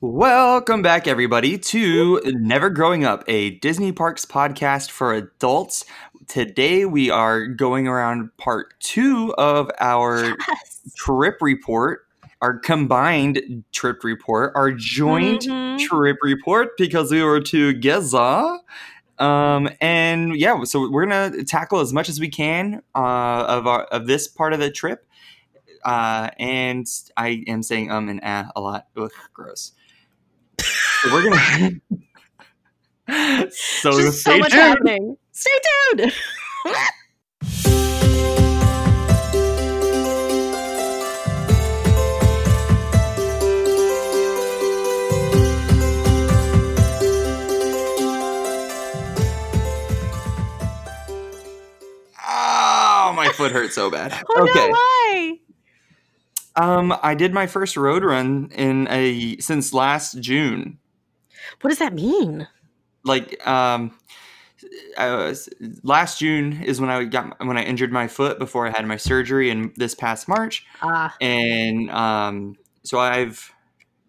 Welcome back, everybody, to Never Growing Up, a Disney Parks podcast for adults. Today, we are going around part two of our Yes. trip report, our combined trip report, our joint Mhm. trip report because we were together. Um, and yeah, so we're gonna tackle as much as we can uh, of our, of this part of the trip. Uh, and I am saying um and ah a lot. Ugh, gross. So we're gonna. so Just so stay much tuned. happening. Stay tuned. Oh, my foot hurts so bad. Oh okay. no, why? Um, I did my first road run in a since last June. What does that mean? Like, um, I was, last June is when I got when I injured my foot before I had my surgery, and this past March, Ah, and um, so I've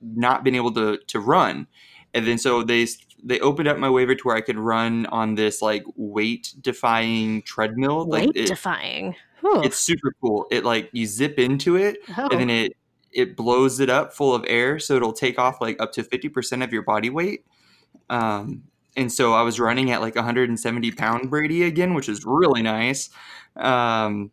not been able to to run, and then so they they opened up my waiver to where I could run on this like weight defying treadmill. Like weight it, defying. It's super cool. It like you zip into it, oh. and then it it blows it up full of air so it'll take off like up to 50% of your body weight um, and so i was running at like 170 pound brady again which is really nice um,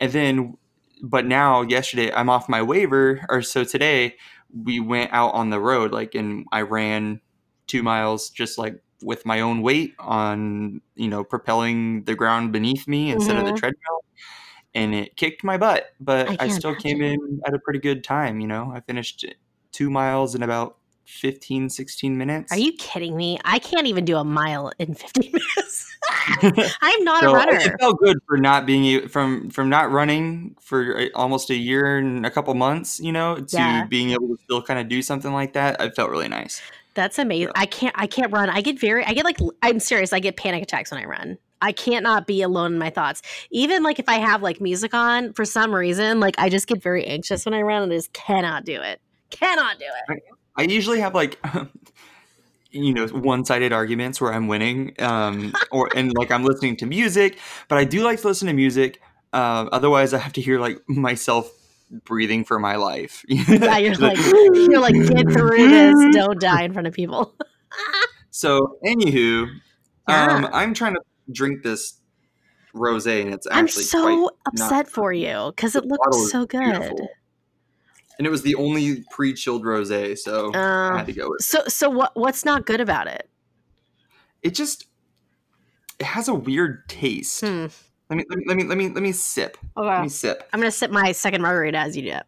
and then but now yesterday i'm off my waiver or so today we went out on the road like and i ran two miles just like with my own weight on you know propelling the ground beneath me instead of the Mhm. treadmill and it kicked my butt but I i, still came in at a pretty good time you know i finished two miles in about 15 16 minutes Are you kidding me? I can't even do a mile in 15 minutes. I'm not so a runner. it felt good for not being from from not running for almost a year and a couple months you know to Yeah. being able to still kind of do something like that it felt really nice That's amazing. Yeah. I can't. I can't run. I get very. I get like. I'm serious. I get panic attacks when I run. I can't not be alone in my thoughts. Even like if I have like music on for some reason, like I just get very anxious when I run and I just cannot do it. Cannot do it. I usually have like you know one-sided arguments where I'm winning um or and like I'm listening to music, but I do like to listen to music. Uh, otherwise I have to hear like myself breathing for my life. Yeah, you're like you're like get through this. Don't die in front of people. So, anywho, um I'm trying to drink this rosé and it's I'm actually so upset for you because it looks so good. beautiful. And it was the only pre-chilled rosé, so I had to go with it. so so what what's not good about it? It just it has a weird taste. Hmm. Let me let me let me let me let me sip. Let me sip. I'm gonna sip my second margarita as you do. it.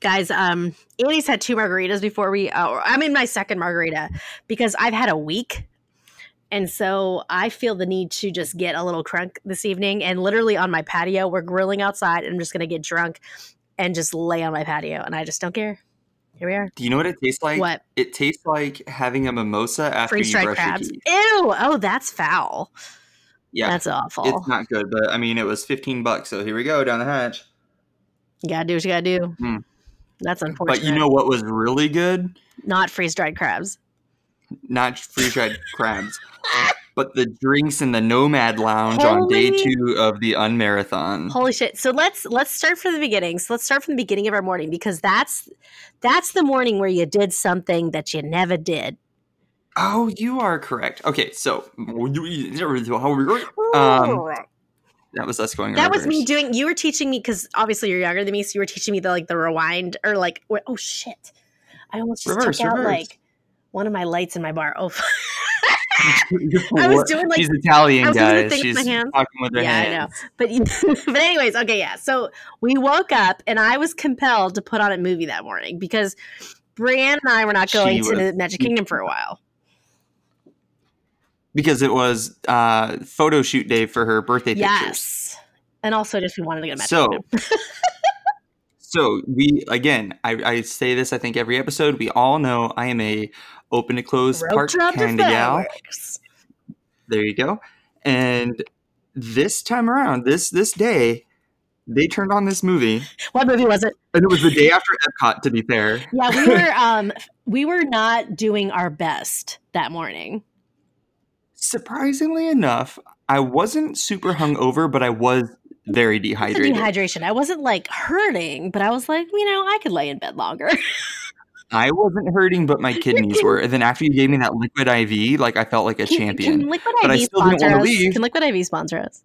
Guys, um, Annie's had two margaritas before we. Uh, I'm in my second margarita because I've had a week, and so I feel the need to just get a little crunk this evening. And literally on my patio, we're grilling outside, and I'm just gonna get drunk and just lay on my patio, and I just don't care. Here we are. Do you know what it tastes like? what It tastes like having a mimosa after freeze you brush crabs? your teeth. Ew! Oh, that's foul. Yeah, That's awful. it's not good, but I mean, it was fifteen bucks, so here we go down the hatch. you gotta do what you gotta do. Hmm. That's unfortunate. But you know what was really good? not freeze dried crabs. Not freeze dried crabs, but the drinks in the Nomad Lounge on day two of the Unmarathon. Holy shit. So let's let's start from the beginning. So let's start from the beginning of our morning because that's that's the morning where you did something that you never did. Oh, you are correct. Okay, so how um, that was us going. in that was me doing you were teaching me because obviously you're younger than me, so you were teaching me the like the rewind or like oh shit. I almost just Reverse, took out like one of my lights in my bar. Oh I was doing, like- She's Italian, I was doing the guys. thing with She's my hands. talking with her Yeah, I know. but but anyways, okay, yeah. So we woke up and I was compelled to put on a movie that morning because Brianne and I were not She going to was- the Magic Kingdom for a while. because it was uh, photo shoot day for her birthday pictures. Yes. And also just we wanted to go to Magic So, Kingdom. so we again, I, I say this I think every episode. We all know I am a open to close Road park kind of gal. There you go. And this time around, this this day, they turned on this movie. What movie was it? And it was the day after Epcot, to be fair. Yeah, we were um we were not doing our best that morning. Surprisingly enough, I wasn't super hungover, but I was very dehydrated. Dehydration. I wasn't like hurting, but I was like, you know, I could lay in bed longer. I wasn't hurting, but my kidneys were. And then after you gave me that liquid IV, like I felt like a can, champion. Can Liquid but I IV still didn't sponsor wanna us? leave. Can Liquid IV sponsor us?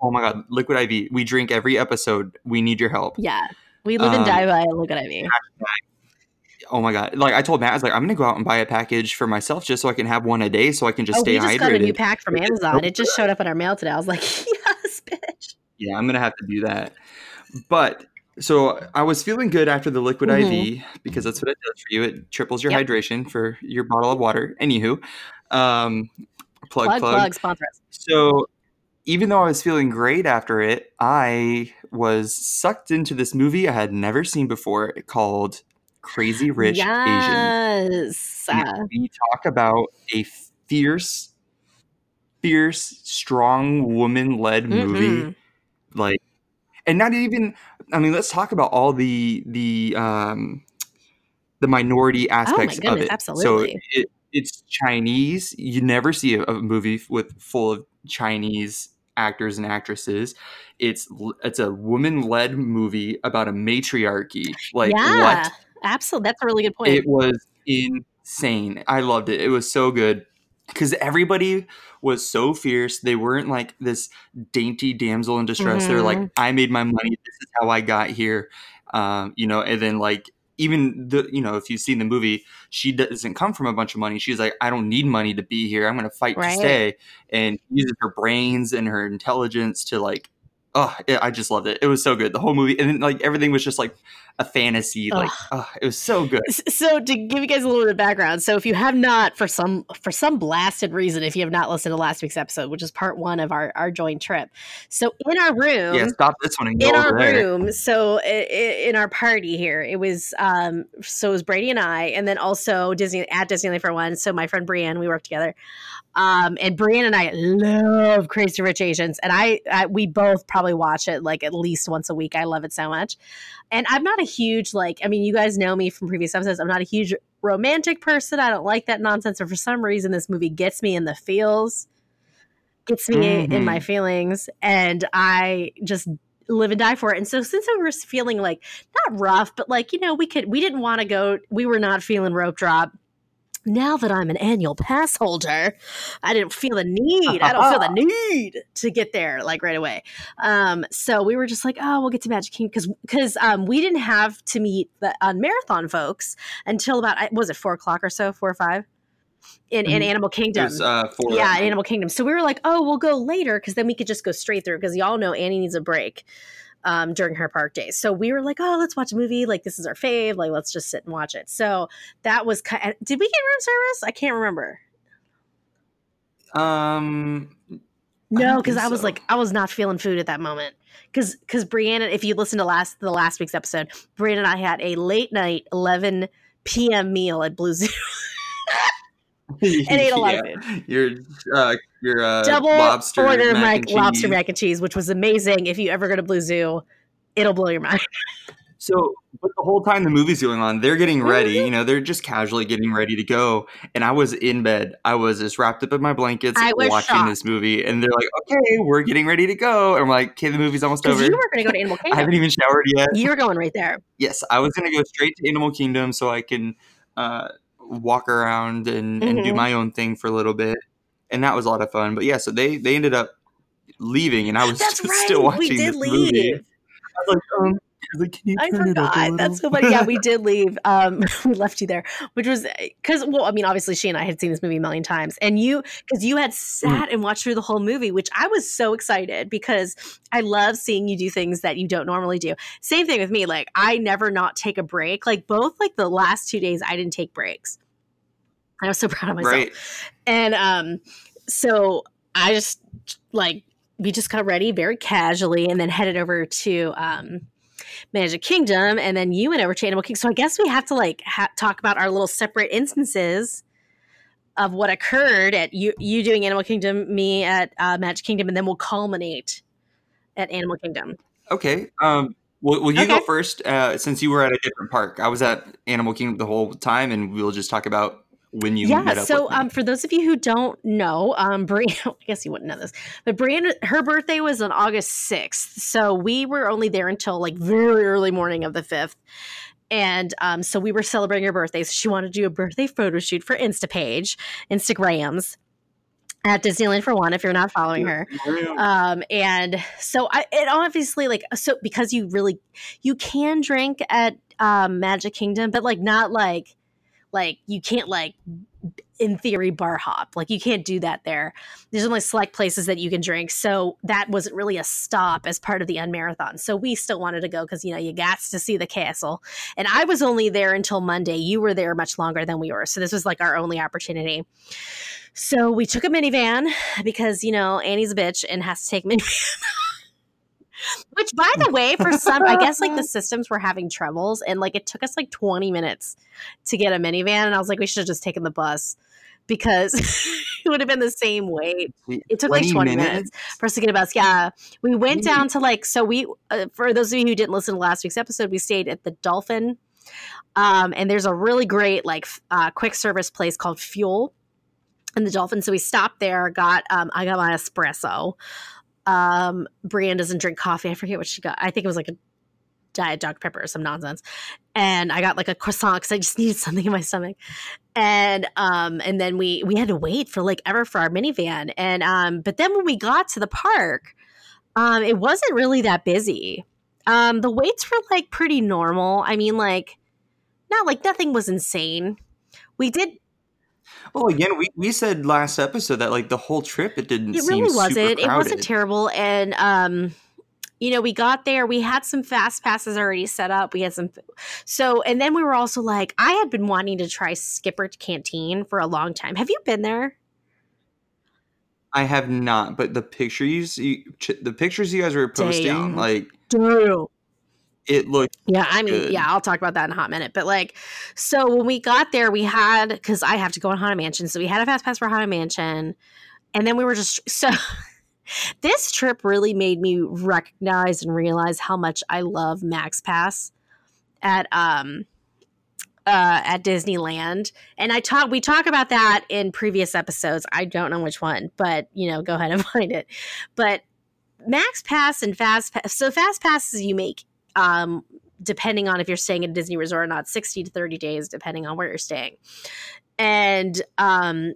Oh my god, liquid IV. We drink every episode. We need your help. Yeah. We live and Um, die by Liquid IV. Oh my god! Like I told Matt, I was like, I'm gonna go out and buy a package for myself just so I can have one a day, so I can just Oh, stay we just got a new pack from Amazon. It just showed up in our mail today. I was like, yes, bitch. Yeah, I'm gonna have to do that. But so I was feeling good after the liquid Mhm. IV because that's what it does for you. It triples your Yep. hydration for your bottle of water. Anywho, um, plug, Plug, plug. plug, sponsor us. So even though I was feeling great after it, I was sucked into this movie I had never seen before called Crazy Rich Asians. yes. And Uh, we talk about a fierce, fierce, strong woman led movie. mhm. Like and not even I mean, let's talk about all the the um the minority aspects of Oh goodness, it. absolutely. So it, it's Chinese. You never see a, a movie with full of Chinese actors and actresses. It's it's a woman led movie about a matriarchy. Like yeah, what absolutely. That's a really good point. it was insane. I loved it. It was so good because everybody was so fierce. They weren't like this dainty damsel in distress. They're like. I made my money. This is how I got here. Um, you know, and then like even the you know if you've seen the movie, she doesn't come from a bunch of money. She's like, I don't need money to be here. I'm going to fight Right. to stay, and uses her brains and her intelligence to like. Oh, it, I just loved it. It was so good. The whole movie, and then like everything was just like a fantasy. Like, oh, it was so good. So to give you guys a little bit of background so if you have not for some for some blasted reason if you have not listened to last week's episode which is part one of our our joint trip so in our room Yeah, stop this one and go in our there. room so in our party here it was um so it was brady and i and then also disney at disneyland for one so my friend brienne we work together um and brienne and i love crazy rich asians and I, I we both probably watch it like at least once a week. I love it so much. And i'm not a huge like i mean you guys know me from previous episodes. I'm not a huge romantic person. I don't like that nonsense. But for some reason this movie gets me in the feels gets me in Mhm. my feelings and i just live and die for it. And so since i was feeling like not rough but like you know we could we didn't want to go we were not feeling rope drop now that i'm an annual pass holder i didn't feel the need i don't feel the need to get there like right away um so we were just like oh we'll get to magic king because because um we didn't have to meet the on marathon folks until about was it four o'clock or so four or five in, in Mhm. animal kingdom was, uh, four yeah. Animal Kingdom. So we were like, oh, we'll go later because then we could just go straight through because y'all know Annie needs a break um, during her park days. So we were like, oh, let's watch a movie. Like this is our fave. Like let's just sit and watch it. So that was kind. Did we get room service? I can't remember. Um, No, because think I was so. like, I was not feeling food at that moment. Because because Brianna, if you listen to last the last week's episode, Brianna and I had a late night eleven p.m. meal at Blue Zoo and ate a lot of Yeah. food. Your uh, your uh, double lobster order mac lobster mac and cheese, which was amazing. If you ever go to Blue Zoo, it'll blow your mind. So, but the whole time the movie's going on, they're getting ready. Mhm. You know, they're just casually getting ready to go. And I was in bed. I was just wrapped up in my blankets watching shocked. this movie. And they're like, "Okay, we're getting ready to go." And I'm like, "Okay, the movie's almost over." you were going to go to Animal Kingdom. I haven't even showered yet. You were going right there. Yes, I was going to go straight to Animal Kingdom so I can uh, walk around and, and do Mhm. my own thing for a little bit, and that was a lot of fun. But yeah, so they they ended up leaving, and I was That's right. still watching we did this movie. I was like, um, like, can you I turn it up a forgot. That's so funny. Yeah, we did leave. Um, we left you there, which was because, well, I mean, obviously, she and I had seen this movie a million times, and you, because you had sat and watched through the whole movie, which I was so excited because I love seeing you do things that you don't normally do. Same thing with me. Like, I never not take a break. Like, both like the last two days, I didn't take breaks. I was so proud of myself. right. And um, so I just like we just got ready very casually and then headed over to um Magic Kingdom and then you went over to Animal Kingdom. So I guess we have to like ha- talk about our little separate instances of what occurred at you you doing Animal Kingdom, me at uh, Magic Kingdom, and then we'll culminate at Animal Kingdom. Okay. Um, will, will you go first uh, since you were at a different park? I was at Animal Kingdom the whole time, and we'll just talk about when you yeah met up so um for those of you who don't know um Brianna, i guess you wouldn't know this but Brianna, her birthday was on august 6th so we were only there until like very early morning of the 5th and um so we were celebrating her birthday so she wanted to do a birthday photo shoot for instapage instagrams at disneyland for one if you're not following her. Um and so i it obviously like so because you really you can drink at um magic kingdom but like not like like you can't like in theory bar hop. Like you can't do that there. There's only select places that you can drink. So that wasn't really a stop as part of the unmarathon. So we still wanted to go because you know you got to see the castle. And i was only there until monday. You were there much longer than we were. So this was like our only opportunity. So we took a minivan because you know Annie's a bitch and has to take minivan. Which, by the way, for some, I guess like the systems were having troubles, and like it took us like twenty minutes to get a minivan, and I was like, we should have just taken the bus because it would have been the same wait. It took like 20 minutes for us to get a bus. Yeah. We went down to like, so we, uh, for those of you who didn't listen to last week's episode, we stayed at the Dolphin. Um, and there's a really great, like, uh, quick service place called Fuel in the Dolphin. So we stopped there, got, um, I got my espresso. Um, Brienne doesn't drink coffee. I forget what she got. I think it was like a diet Dr. Pepper or some nonsense. And I got like a croissant because I just needed something in my stomach. And um, and then we we had to wait for like ever for our minivan. And um, but then when we got to the park, um, it wasn't really that busy. Um, the waits were like pretty normal. I mean, like not like nothing was insane. We did Well, again, we, we said last episode that like the whole trip it didn't. it seem really wasn't it wasn't terrible and um you know we got there we had some fast passes already set up we had some so and then we were also like i had been wanting to try skipper canteen for a long time have you been there I have not, but the pictures you the pictures you guys were posting, Damn. like Damn. It looked Yeah, I mean, Good. yeah, I'll talk about that in a hot minute. But like, so when we got there, we had because I have to go on Haunted Mansion, so we had a fast pass for Haunted Mansion, and then we were just so. this trip really made me recognize and realize how much I love Max Pass at um uh at Disneyland. And I talk we talk about that in previous episodes. I don't know which one, but you know, go ahead and find it. But Max Pass and Fast Pass so Fast Passes you make um depending on if you're staying at a Disney resort or not, 60 to 30 days, depending on where you're staying. And um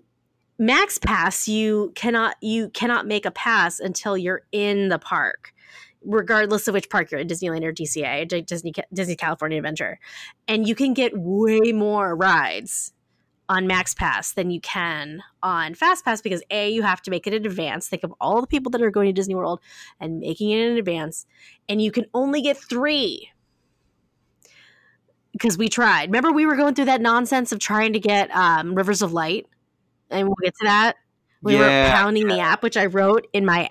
Max Pass, you cannot you cannot make a pass until you're in the park, regardless of which park you're in, Disneyland or DCA, Disney Disney California Adventure, and you can get way more rides on Max Pass than you can on Fast Pass because a you have to make it in advance. Think of all the people that are going to Disney World and making it in advance, and you can only get three because we tried. Remember, we were going through that nonsense of trying to get um, Rivers of Light, and we'll get to that. We were pounding the app, which I wrote in my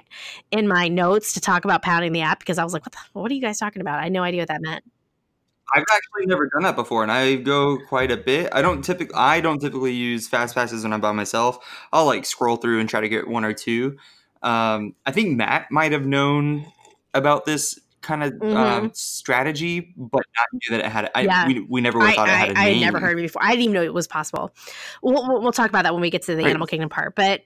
in my notes to talk about pounding the app because I was like, "What? The, what are you guys talking about?" I had no idea what that meant. I've actually never done that before, and I go quite a bit. I don't typically I don't typically use fast passes when I'm by myself. I'll like scroll through and try to get one or two. Um, I think Matt might have known about this kind of um, strategy, but not knew that it had. I, Mm-hmm. Yeah. we, we never would I, thought it had I, a I name. had never heard of it before. I didn't even know it was possible. We'll, we'll, we'll talk about that when we get to the Right. Animal Kingdom part. But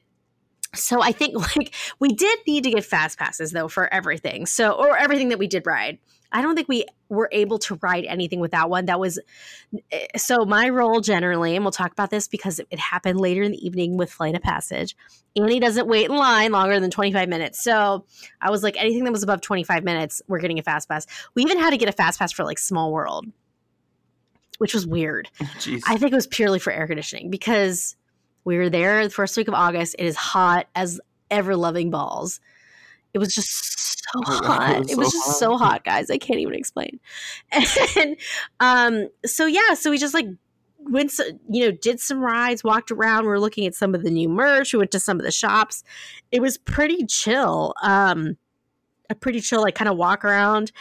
so I think like we did need to get fast passes though for everything. So or everything that we did ride. I don't think we were able to ride anything without one. That was eh, so my role generally, and we'll talk about this because it happened later in the evening with Flight of Passage. Annie doesn't wait in line longer than 25 minutes. So I was like, anything that was above 25 minutes, we're getting a fast pass. We even had to get a fast pass for like Small World, which was weird. Jeez. I think it was purely for air conditioning because we were there the first week of August. It is hot as ever loving balls. It was just so Oh, hot. it was It was so just hot. so hot, guys. I can't even explain. And um, so yeah, so we just like went, so, you know, did some rides, walked around. We are looking at some of the new merch. We went to some of the shops. It was pretty chill. Um, a pretty chill, like kind of walk around.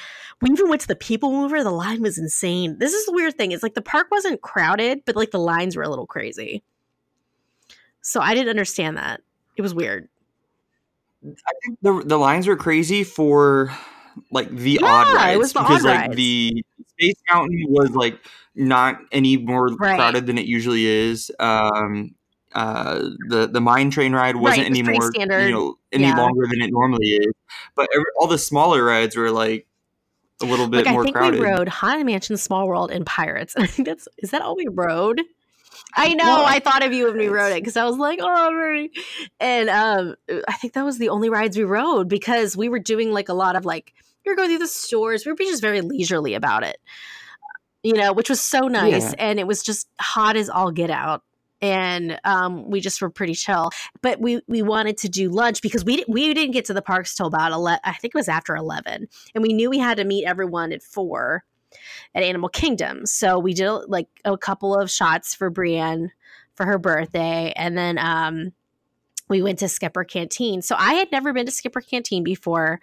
We even went to the people mover. The line was insane. This is the weird thing. It's like the park wasn't crowded, but like the lines were a little crazy. So I didn't understand that. It was weird. I think the the lines were crazy for like the Yeah, odd it rides was the because odd like rides. the Space Mountain was like not any more Right. crowded than it usually is. Um, uh, the the mine train ride wasn't Right, was any more standard. you know any Yeah. longer than it normally is. But every, all the smaller rides were like a little bit Like I more think crowded. we rode Haunted Mansion, Small World, and Pirates. I think that's is that all we rode? I know. Well, I thought of you when we rode it because I was like, oh, and um, I think that was the only rides we rode because we were doing like a lot of like we were going through the stores. We were just very leisurely about it, you know, which was so nice. Yeah. And it was just hot as all get out. And um, we just were pretty chill, but we we wanted to do lunch because we we didn't get to the parks till about eleven. I think it was after eleven, and we knew we had to meet everyone at four at Animal Kingdom. So we did like a couple of shots for Brienne for her birthday, and then um, we went to Skipper Canteen. So I had never been to Skipper Canteen before.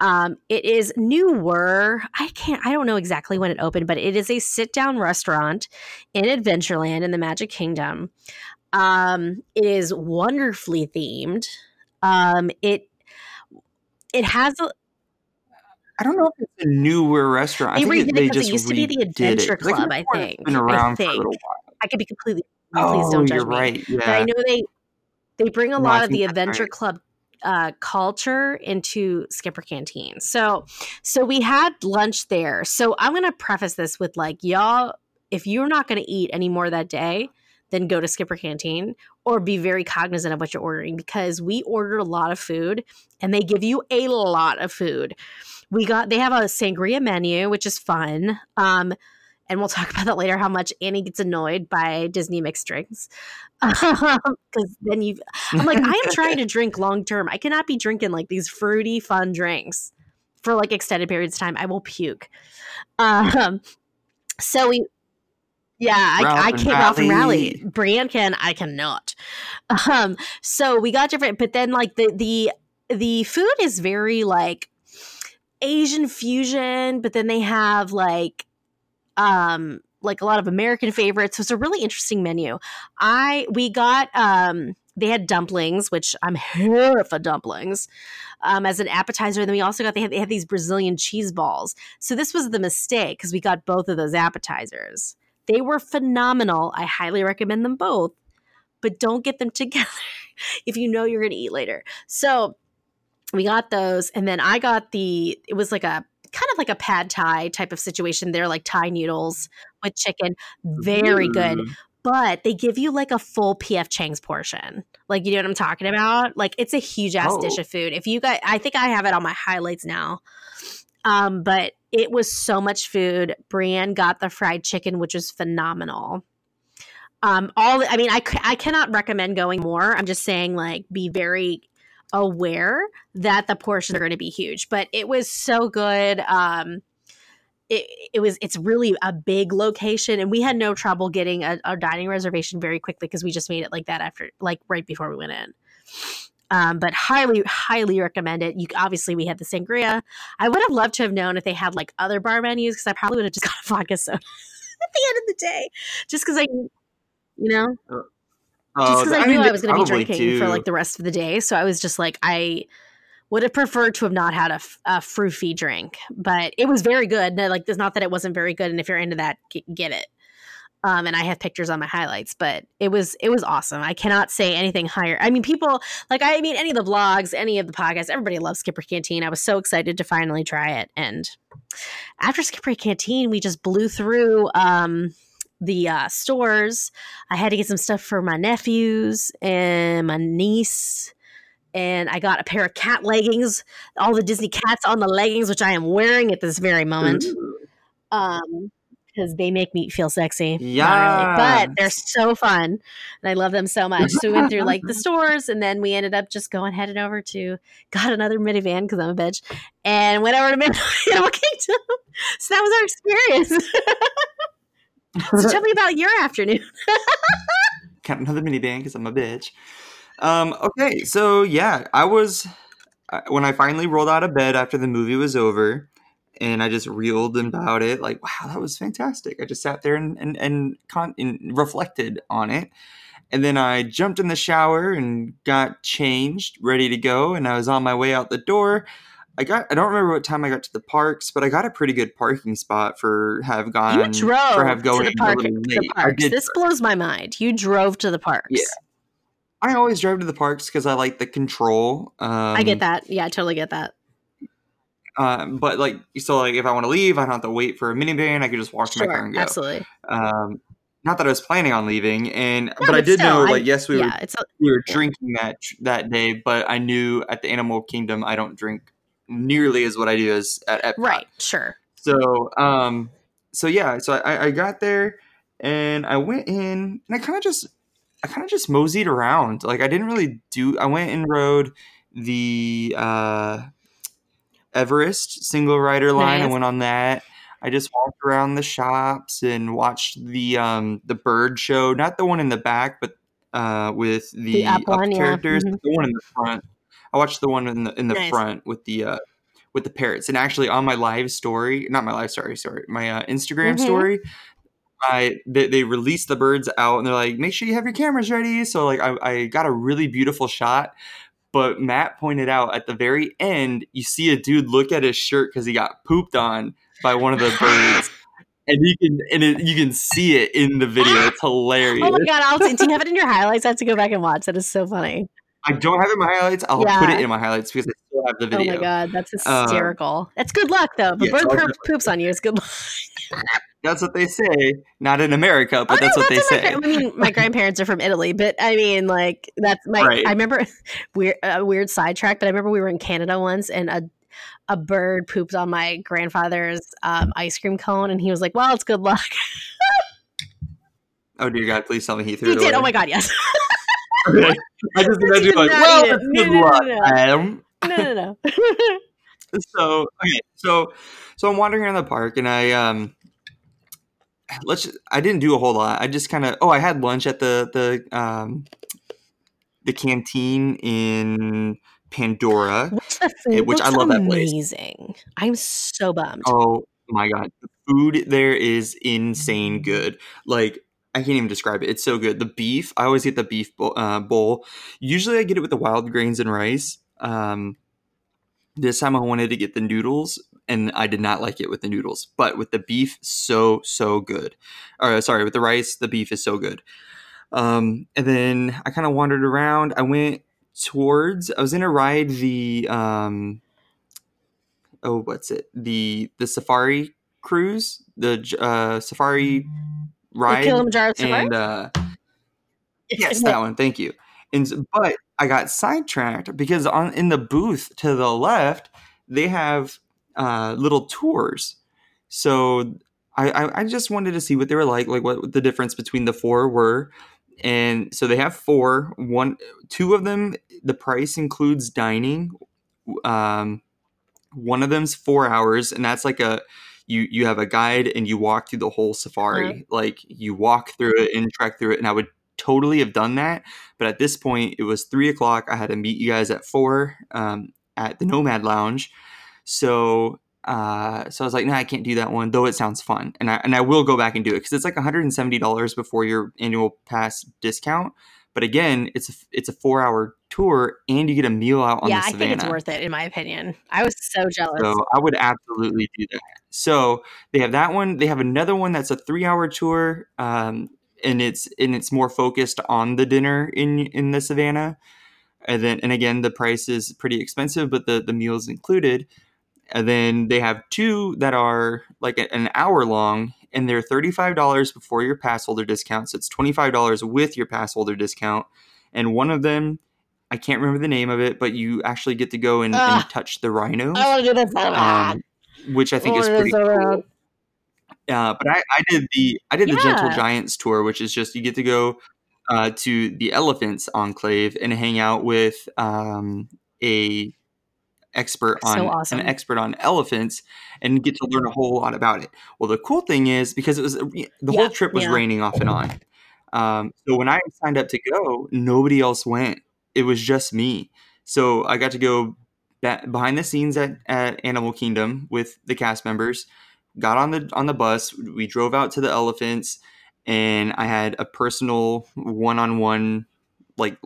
Um, it is newer. I can't. I don't know exactly when it opened, but it is a sit-down restaurant in Adventureland in the Magic Kingdom. Um, it is wonderfully themed. Um, it it has a, I don't know if it's a newer restaurant. I They think redid it, it they 'cause it used to be the. Adventure Club, I it's think. Been I around for a little while. I could be completely. Oh, please don't judge you're me. right. But I know they they bring a No, lot of the adventure right. club uh, culture into Skipper Canteen. So so we had lunch there. So I'm gonna preface this with like y'all, if you're not gonna eat any more that day, then go to Skipper Canteen or be very cognizant of what you're ordering because we ordered a lot of food and they give you a lot of food. We got they have a sangria menu, which is fun. Um, and we'll talk about that later. How much Annie gets annoyed by Disney mixed drinks, because then you, I'm like, I am trying to drink long term. I cannot be drinking like these fruity, fun drinks for like extended periods of time. I will puke. Um, so we, yeah, I, I can't Rally. Rally. Brienne can, I cannot. Um, so we got different, but then like the the the food is very like Asian fusion, but then they have like um like a lot of American favorites. So it's a really interesting menu. I we got um they had dumplings, which I'm here for dumplings, um, as an appetizer. And then we also got they had, they had these Brazilian cheese balls. So this was the mistake because we got both of those appetizers. They were phenomenal. I highly recommend them both, but don't get them together if you know you're going to eat later. So we got those, and then I got the. It was like a kind of like a pad thai type of situation. They're like Thai noodles with chicken, very good. But they give you like a full PF Chang's portion. Like you know what I'm talking about? Like it's a huge ass dish Oh. of food. If you got, I think I have it on my highlights now. Um, but it was so much food. Brienne got the fried chicken, which was phenomenal. Um, all I mean, i i cannot recommend going more. I'm just saying, like, be very aware that the portions are going to be huge. But it was so good. Um, it, it was it's really a big location, and we had no trouble getting a, a dining reservation very quickly because we just made it like that after like right before we went in. Um, but highly, highly recommend it. You obviously we had the sangria. I would have loved to have known if they had like other bar menus because I probably would have just got a vodka soda at the end of the day, just because I, you know, just Oh, because I, mean, knew I was going to be drinking for like the rest of the day. So I was just like, I would have preferred to have not had a, a fruity drink, but it was very good. No, Like, it's not that it wasn't very good, and if you're into that, get it. Um, and I have pictures on my highlights, but it was it was awesome. I cannot say anything higher. I mean, people like I mean, any of the vlogs, any of the podcasts, everybody loves Skipper Canteen. I was so excited to finally try it, and after Skipper Canteen, we just blew through um, the uh, stores. I had to get some stuff for my nephews and my niece. And I got a pair of cat leggings, all the Disney cats on the leggings, which I am wearing at this very moment. Um, because they make me feel sexy. Yeah. really, but they're so fun, and I love them so much. So we went through like the stores, and then we ended up just going headed over to got another minivan because I'm a bitch, and went over to Animal Kingdom. So that was our experience. so tell me about your afternoon. Got another minivan because I'm a bitch. Um, okay, so yeah, I was when I finally rolled out of bed after the movie was over, and I just reeled about it. Like, wow, that was fantastic. I just sat there and and and, con- and reflected on it, and then I jumped in the shower and got changed, ready to go, and I was on my way out the door. I got I don't remember what time I got to the parks, but I got a pretty good parking spot for have gone you drove for have going to the, park, a to little the late. I parks. This blows my mind. You drove to the parks. Yeah. I always drive to the parks because I like the control. Um, I get that. Yeah, I totally get that. Um, but like, so like, if I want to leave, I don't have to wait for a minivan. I could just walk to my car and go. absolutely. Um, not that I was planning on leaving, and No, but I did know, still, I- like, yes, we were yeah, it's a, we were Yeah. drinking that that day, but I knew at the Animal Kingdom I don't drink nearly as what I do as at Epcot. right. Sure. So, um, so yeah, so I, I got there and I went in and I kind of just, I kind of just moseyed around. Like I didn't really do. I went and rode the uh, Everest single rider line. I went on that. I just walked around the shops and watched the um, the bird show. Not the one in the back, but uh, with the, The up one, yeah. characters. Mhm. The one in the front. I watched the one in the in the Nice. front with the uh, with the parrots. And actually, on my live story, not my live story, sorry, my uh, Instagram Mhm. story, I they, they released the birds out, and they're like, make sure you have your cameras ready. So like, I, I got a really beautiful shot. But Matt pointed out at the very end, you see a dude look at his shirt because he got pooped on by one of the birds. And you can and it, you can see it in the video. It's hilarious. Oh my god! I'll, do you have it in your highlights? I have to go back and watch. That is so funny. I don't have it in my highlights. I'll put it in my highlights because I still have the video. Oh my god, that's Um, hysterical. That's good luck though. If a yeah, bird so I'll poop, definitely- poops on you, it's good luck. That's what they say. Not in America, but Oh, that's no, what they say. gra- I mean, my grandparents are from Italy, but I mean, like that's my. Right. I remember weird, a weird sidetrack, but I remember we were in Canada once, and a a bird pooped on my grandfather's um, ice cream cone, and he was like, "Well, it's good luck." Oh dear God, please tell me he threw he it did. away. Oh my god, yes. Okay. I just imagine did like, well, it. No, good no, no, luck, no. Adam. no, no, no. So okay, so so I'm wandering around the park and I um let's just, I didn't do a whole lot. I just kind of oh I had lunch at the the um the canteen in Pandora. Which, Eh, which I love that place. Amazing. I'm so bummed. Oh my god, the food there is insane good. Like I can't even describe it. It's so good. The beef, I always get the beef bowl. Uh, bowl. Usually, I get it with the wild grains and rice. Um, this time, I wanted to get the noodles, and I did not like it with the noodles. But with the beef, so so good. Or sorry, with the rice, the beef is so good. Um, and then I kind of wandered around. I went towards. I was gonna ride the um, oh what's it the the safari cruise the uh safari The Kilimanjaro and uh yes that one thank you. And but i got sidetracked because on in the booth to the left they have uh little tours. So I, I i just wanted to see what they were like like what the difference between the four were. And so they have four one two of them the price includes dining um one of them's four hours and that's like a you you have a guide and you walk through the whole safari Uh-huh. like you walk through it and trek through it and i would totally have done that but at this point it was three o'clock i had to meet you guys at four um, at the nomad lounge so uh, so I was like, no, I can't do that one, though it sounds fun, and I and I will go back and do it because it's like one hundred and seventy dollars before your annual pass discount. But again, it's a, it's a four hour tour, and you get a meal out on yeah, the savannah. Yeah, I think it's worth it in my opinion. I was so jealous. So I would absolutely do that. So they have that one. They have another one that's a three-hour tour, um, and it's and it's more focused on the dinner in in the savannah. And then and again, the price is pretty expensive, but the the meals included. And then they have two that are like an hour long, and they're thirty-five dollars before your pass holder discount. So it's twenty-five dollars with your pass holder discount. And one of them, I can't remember the name of it, but you actually get to go and, and Ah. touch the rhino. I want to do this so um, which I think is pretty so cool. Uh, but I, I did the I did the Gentle Giants tour, which is just you get to go uh, to the Elephants Enclave and hang out with um, a expert on So awesome. an expert on elephants and get to learn a whole lot about it. Well, the cool thing is because it was the Yeah, whole trip was yeah. raining off and on. Um, so when I signed up to go, nobody else went. It was just me. So I got to go ba- behind the scenes at, at Animal Kingdom with the cast members. Got on the on the bus. We drove out to the elephants, and I had a personal one on one like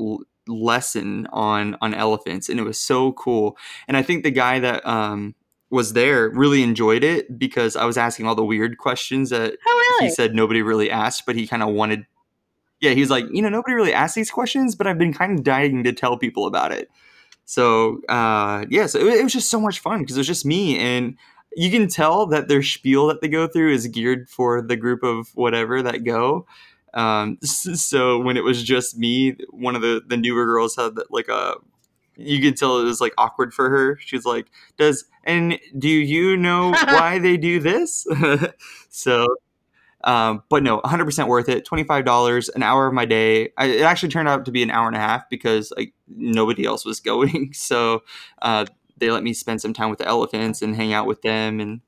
lesson on on elephants and it was so cool. And i think the guy that um was there really enjoyed it because i was asking all the weird questions that Oh, really? he said nobody really asked but he kind of wanted yeah he's like you know nobody really asked these questions but i've been kind of dying to tell people about it. So uh yeah so it, it was just so much fun because it was just me and you can tell that their spiel that they go through is geared for the group of whatever that go um, so when it was just me, one of the the newer girls had like a. You could tell it was like awkward for her. She's like, "Does and do you know why they do this?" so, um, but no, 100 percent worth it. Twenty five dollars, an hour of my day. I, it actually turned out to be an hour and a half because like nobody else was going. So uh, they let me spend some time with the elephants and hang out with them and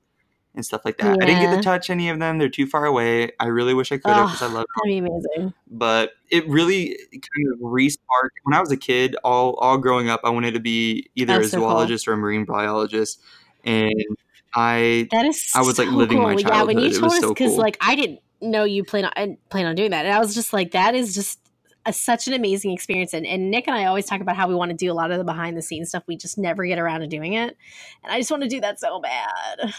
and stuff like that. I didn't get to touch any of them; they're too far away. I really wish I could have ah, because I Oh, love that'd be amazing. but it really kind of re-sparked when I was a kid. All all growing up, I wanted to be either That's a so cool. zoologist or a marine biologist, and I That is I was, like, so living my cool. Yeah, when you told us, so because cool. like I didn't know you plan on plan on doing that, and I was just like, that is just a, such an amazing experience. And, and Nick and I always talk about how we want to do a lot of the behind the scenes stuff. We just never get around to doing it, and I just want to do that so bad.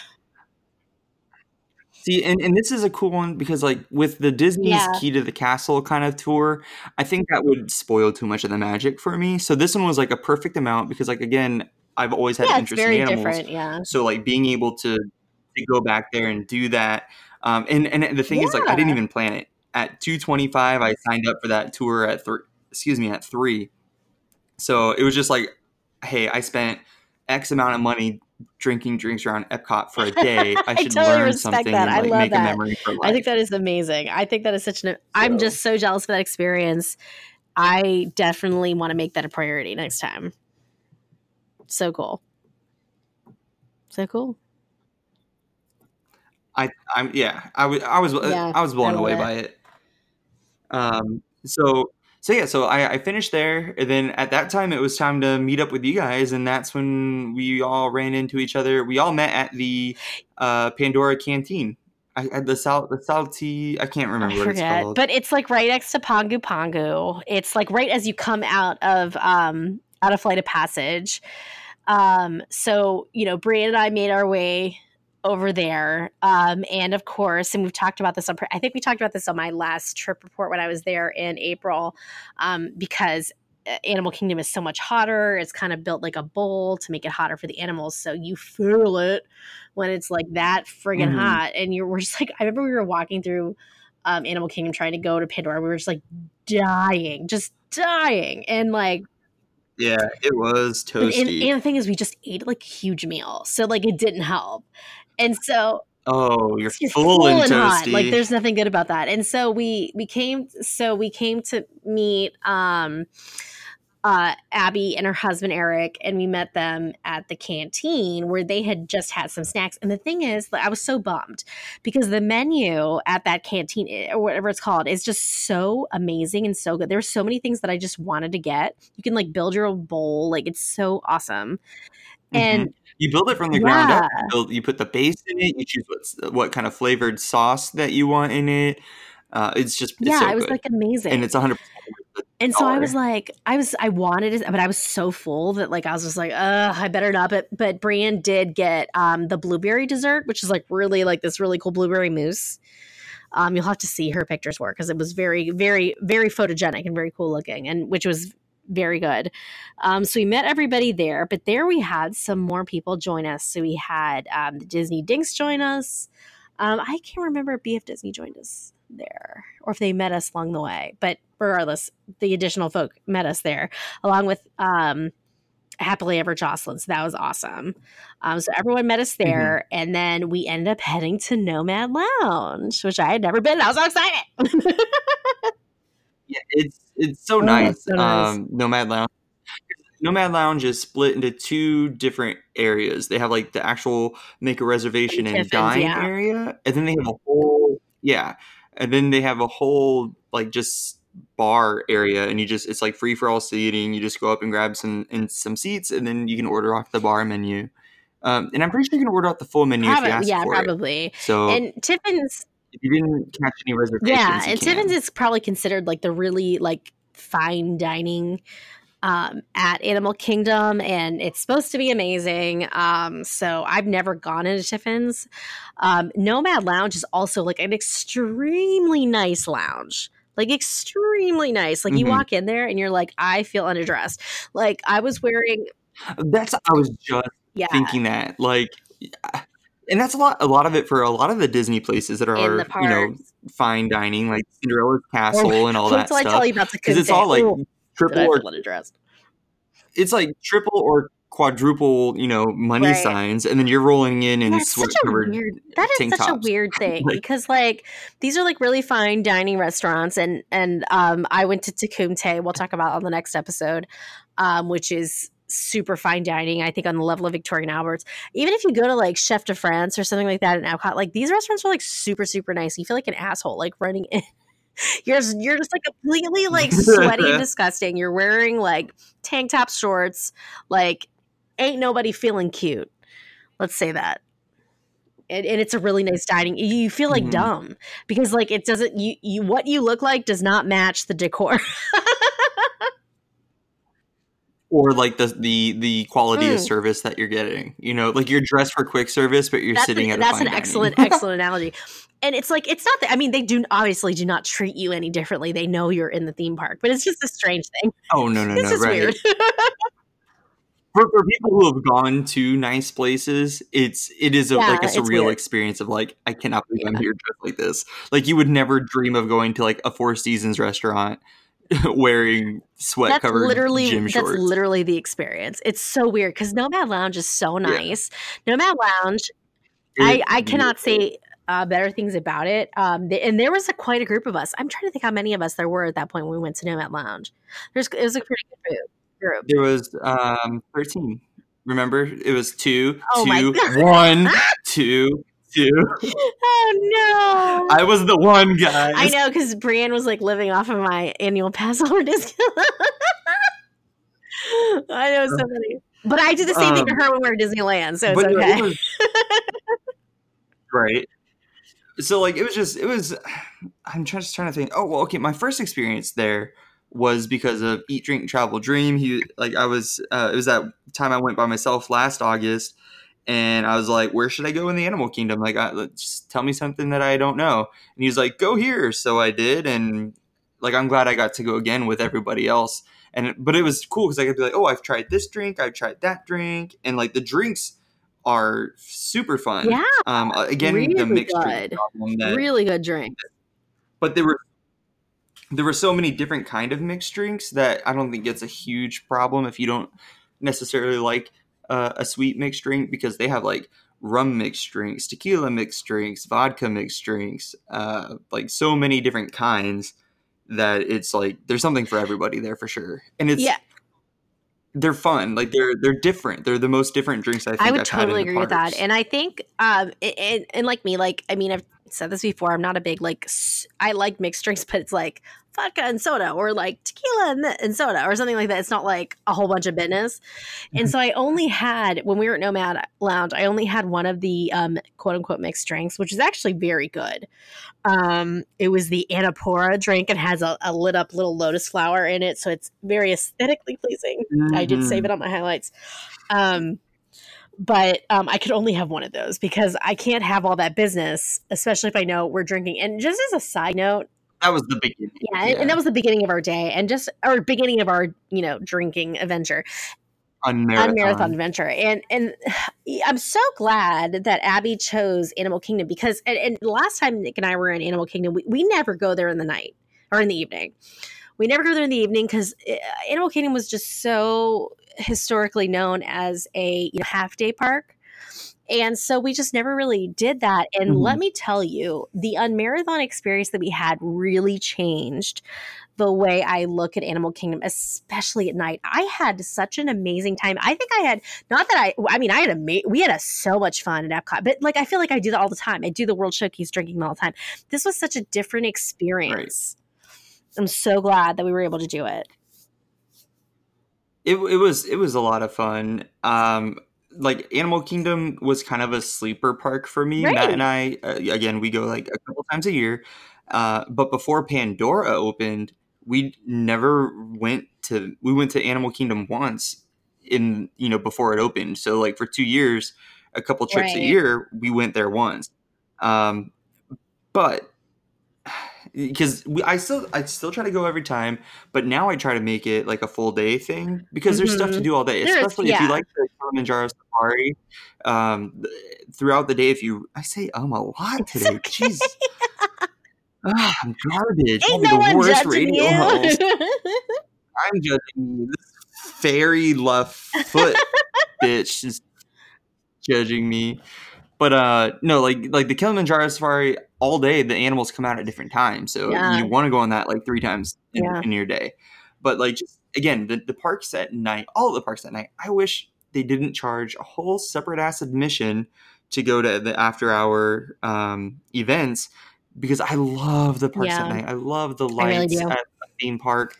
See, and, and this is a cool one because like with the Disney's Yeah. Key to the Castle kind of tour, I think that would spoil too much of the magic for me. So this one was like a perfect amount because like again, I've always had yeah, it's interest in animals. Yeah, So like being able to to go back there and do that, um, and and the thing is like I didn't even plan it. At two twenty five, I signed up for that tour at three. Excuse me, at three. So it was just like, hey, I spent X amount of money drinking drinks around Epcot for a day. I I should totally learn something that. and I love make that. a memory for life. I think that is amazing. I think that is such an. I'm just so jealous for that experience. I definitely want to make that a priority next time. So cool. So cool. I, I'm yeah. I was I was Yeah, I was blown I away it. by it. Um. So so yeah. So I, I finished there, and then at that time it was time to meet up with you guys, and that's when we all ran into each other. We all met at the uh, Pandora Canteen. I, at the sal the salty. I can't remember I what it's forget, called. but it's like right next to Pongu Pongu. It's like right as you come out of um out of Flight of Passage. Um, so you know, Brie and I made our way over there, um, and of course, and we've talked about this on. I think we talked about this on my last trip report when I was there in April, um, because. uh, Animal Kingdom is so much hotter. It's kind of built like a bowl to make it hotter for the animals. So you feel it when it's like that friggin' Mhm. hot. And you're we're just like I remember we were walking through um, Animal Kingdom trying to go to Pandora. We were just like dying, just dying. And like, yeah, it was toasty. and, and the thing is, we just ate like a huge meal. So like it didn't help. And so oh, you're, full, and hot. Like there's nothing good about that. And so we we came so we came to meet um uh Abby and her husband Eric and we met them at the canteen where they had just had some snacks. And the thing is I was so bummed because the menu at that canteen eh, or whatever it's called is just so amazing and so good. There were so many things that I just wanted to get. You can like build your own bowl. Like it's so awesome. Mhm. And You build it from the ground up. You, build, you put the base in it. You choose what what kind of flavored sauce that you want in it. Uh, it's just it's yeah, so it was good. like amazing. and it's 100 percent And so I was like, I was, I wanted it, but I was so full that like I was just like, uh, I better not. But but Brian did get um the blueberry dessert, which is like really like this really cool blueberry mousse. Um, you'll have to see her pictures for because it was very, very, very photogenic and very cool looking, and which was very good. Um, so we met everybody there, but there we had some more people join us. So we had um, the Disney Dinks join us. Um, I can't remember if BF Disney joined us there or if they met us along the way, but regardless, the additional folk met us there along with um, Happily Ever Jocelyn. So that was awesome. Um, so everyone met us there, and then we ended up heading to Nomad Lounge, which I had never been. I was so excited. yeah, it's it's so Oh, nice. so nice. Um, Nomad Lounge. Nomad Lounge is split into two different areas. They have like the actual make a reservation and, Tiffin's, dine yeah. area, and then they have a whole yeah, and then they have a whole like just bar area, and you just it's like free for all seating. You just go up and grab some and some seats, and then you can order off the bar menu. Um, and I'm pretty sure you can order off the full menu if you Probably, ask yeah, for it. probably. So And Tiffin's if you didn't catch any reservations, Yeah, and. Tiffins is probably considered like the really like fine dining um, at Animal Kingdom, and it's supposed to be amazing. Um, so I've never gone into Tiffin's. Um, Nomad Lounge is also like an extremely nice lounge. Like extremely nice. Like you Mhm. walk in there and you're like, I feel underdressed. Like I was wearing, That's I was just yeah, thinking that like yeah. And that's a lot a lot of it for a lot of the Disney places that are you know fine dining like Cinderella's Castle and all that I tell you about the because it's all like triple or it's like triple or quadruple you know money Right. signs and then you're rolling in and That's sweat such a covered weird. That is such tops. a weird thing Like- because like these are like really fine dining restaurants, and and um, I went to Takumi-Tei. We'll talk about on the next episode, um, which is super fine dining. I think on the level of Victoria and Albert's. Even if you go to like Chef de France or something like that in Epcot, like these restaurants are like super super nice. You feel like an asshole like running in. You're you're just like completely like sweaty and disgusting. You're wearing like tank top shorts. Like ain't nobody feeling cute. Let's say that. And, and it's a really nice dining. You feel like Mhm. dumb because like it doesn't you you what you look like does not match the decor. or like the the the quality of Mm. service that you're getting you know like you're dressed for quick service but you're that's sitting an, at a that's an excellent excellent analogy. And it's like it's not that I mean they do obviously do not treat you any differently. They know you're in the theme park, but it's just a strange thing. oh no no It's no just right weird. for, for people who have gone to nice places, it's it is a, Yeah, like a surreal weird. experience of like I cannot believe I'm here dressed like this. Like you would never dream of going to like a Four Seasons restaurant wearing sweat that's covered literally gym that's literally the experience. It's so weird because Nomad Lounge is so nice. Nomad Lounge I, I cannot say uh, better things about it. Um, th- and there was a, quite a group of us. I'm trying to think how many of us there were at that point when we went to Nomad Lounge. There's it was a pretty good group. group. There was um thirteen. Remember, it was two, Oh two, one, two, two. Oh no! I was the one guy. I know because Brienne was like living off of my annual pass over Disneyland. I know so funny, but I did the same thing to Um, her when we were at Disneyland, so it's okay. it was right. So like it was just it was. I'm just trying to think. Oh well, okay. My first experience there was because of Eat Drink Travel Dream. He like I was. Uh, it was that time I went by myself last August, and I was like, "Where should I go in the Animal Kingdom? Like, I, just tell me something that I don't know." And he was like, "Go here." So I did, and like I'm glad I got to go again with everybody else. And but it was cool because I could be like, "Oh, I've tried this drink. I've tried that drink," and like the drinks are super fun. Yeah, Um, uh, again, the mixed good. drink that, really good drink. but there were there were so many different kind of mixed drinks that I don't think it's a huge problem if you don't necessarily like uh, a sweet mixed drink because they have like rum mixed drinks, tequila mixed drinks, vodka mixed drinks, uh, like so many different kinds that it's like there's something for everybody there for sure, and it's Yeah. they're fun, like they're they're different. They're the most different drinks I think I would I've had in totally agree with that. And I think, um, and, and like me, like, I mean, I've said this before, I'm not a big, like, I like mixed drinks, but it's like vodka and soda or like tequila and, and soda or something like that. It's not like a whole bunch of business. And so I only had, when we were at Nomad Lounge, I only had one of the um, quote unquote mixed drinks, which is actually very good. Um, it was the Annapurna drink and has a, a lit up little lotus flower in it. So it's very aesthetically pleasing. I did save it on my highlights. Um, but um, I could only have one of those because I can't have all that business, especially if I know we're drinking. And just as a side note, That was the beginning. yeah, and- and that was the beginning of our day, and just our beginning of our you know drinking adventure, on on marathon. marathon adventure, and and I'm so glad that Abby chose Animal Kingdom because and, and last time Nick and I were in Animal Kingdom, we, we never go there in the night or in the evening. We never go there in the evening because Animal Kingdom was just so historically known as a you know, half day park. And so we just never really did that. And Mhm. let me tell you, the unmarathon experience that we had really changed the way I look at Animal Kingdom, especially at night. I had such an amazing time. I think I had not that I. I mean, I had a ma- we had a, so much fun at Epcot, but like I feel like I do that all the time. I do the World Showcase drinking all the time. This was such a different experience. I'm so glad that we were able to do it. It, it was it was a lot of fun. Um like animal kingdom was kind of a sleeper park for me. Matt and i uh, again we go like a couple times a year. Uh but before pandora opened we never went to we went to Animal Kingdom once in you know before it opened. So like for two years, a couple trips a year, we went there once. Um, but because I still I still try to go every time, but now I try to make it like a full day thing because there's stuff to Mhm. do all day. There's- Especially if you like the Kilimanjaro Safari. Um, th- throughout the day, if you I say um a lot today, okay. jeez. Ah, I'm garbage. Ain't no one worst judging radio you. host. I'm judging you. This fairy left foot bitch is judging me. But uh no, like like the Kilimanjaro Safari all day the animals come out at different times. So Yeah. you want to go on that like three times in, Yeah. in your day. But like just again, the, the parks at night, all the parks at night, I wish they didn't charge a whole separate ass admission to go to the after hour um events because I love the parks Yeah. at night. I love the I really lights at a theme park.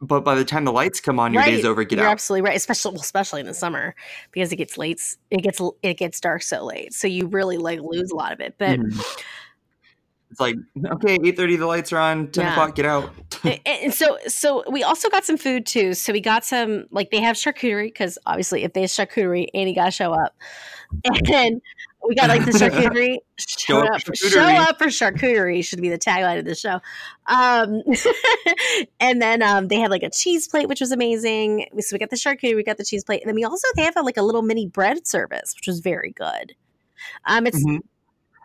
But by the time the lights come on, your Right. day's over. Get You're out. absolutely right, especially well, especially in the summer because it gets late. It gets it gets dark so late, so you really like lose a lot of it. But Mhm. It's like okay, eight thirty, the lights are on. Ten Yeah. o'clock, get out. and, and so so we also got some food too. So we got some like they have charcuterie because obviously if they have charcuterie, Annie got to show up, and we got like the charcuterie. show, up for show charcuterie. up for charcuterie should be the tagline of the show. Um, and then um, they had like a cheese plate, which was amazing. So we got the charcuterie, we got the cheese plate, and then we also they have a, like a little mini bread service, which was very good. Um, it's Mhm.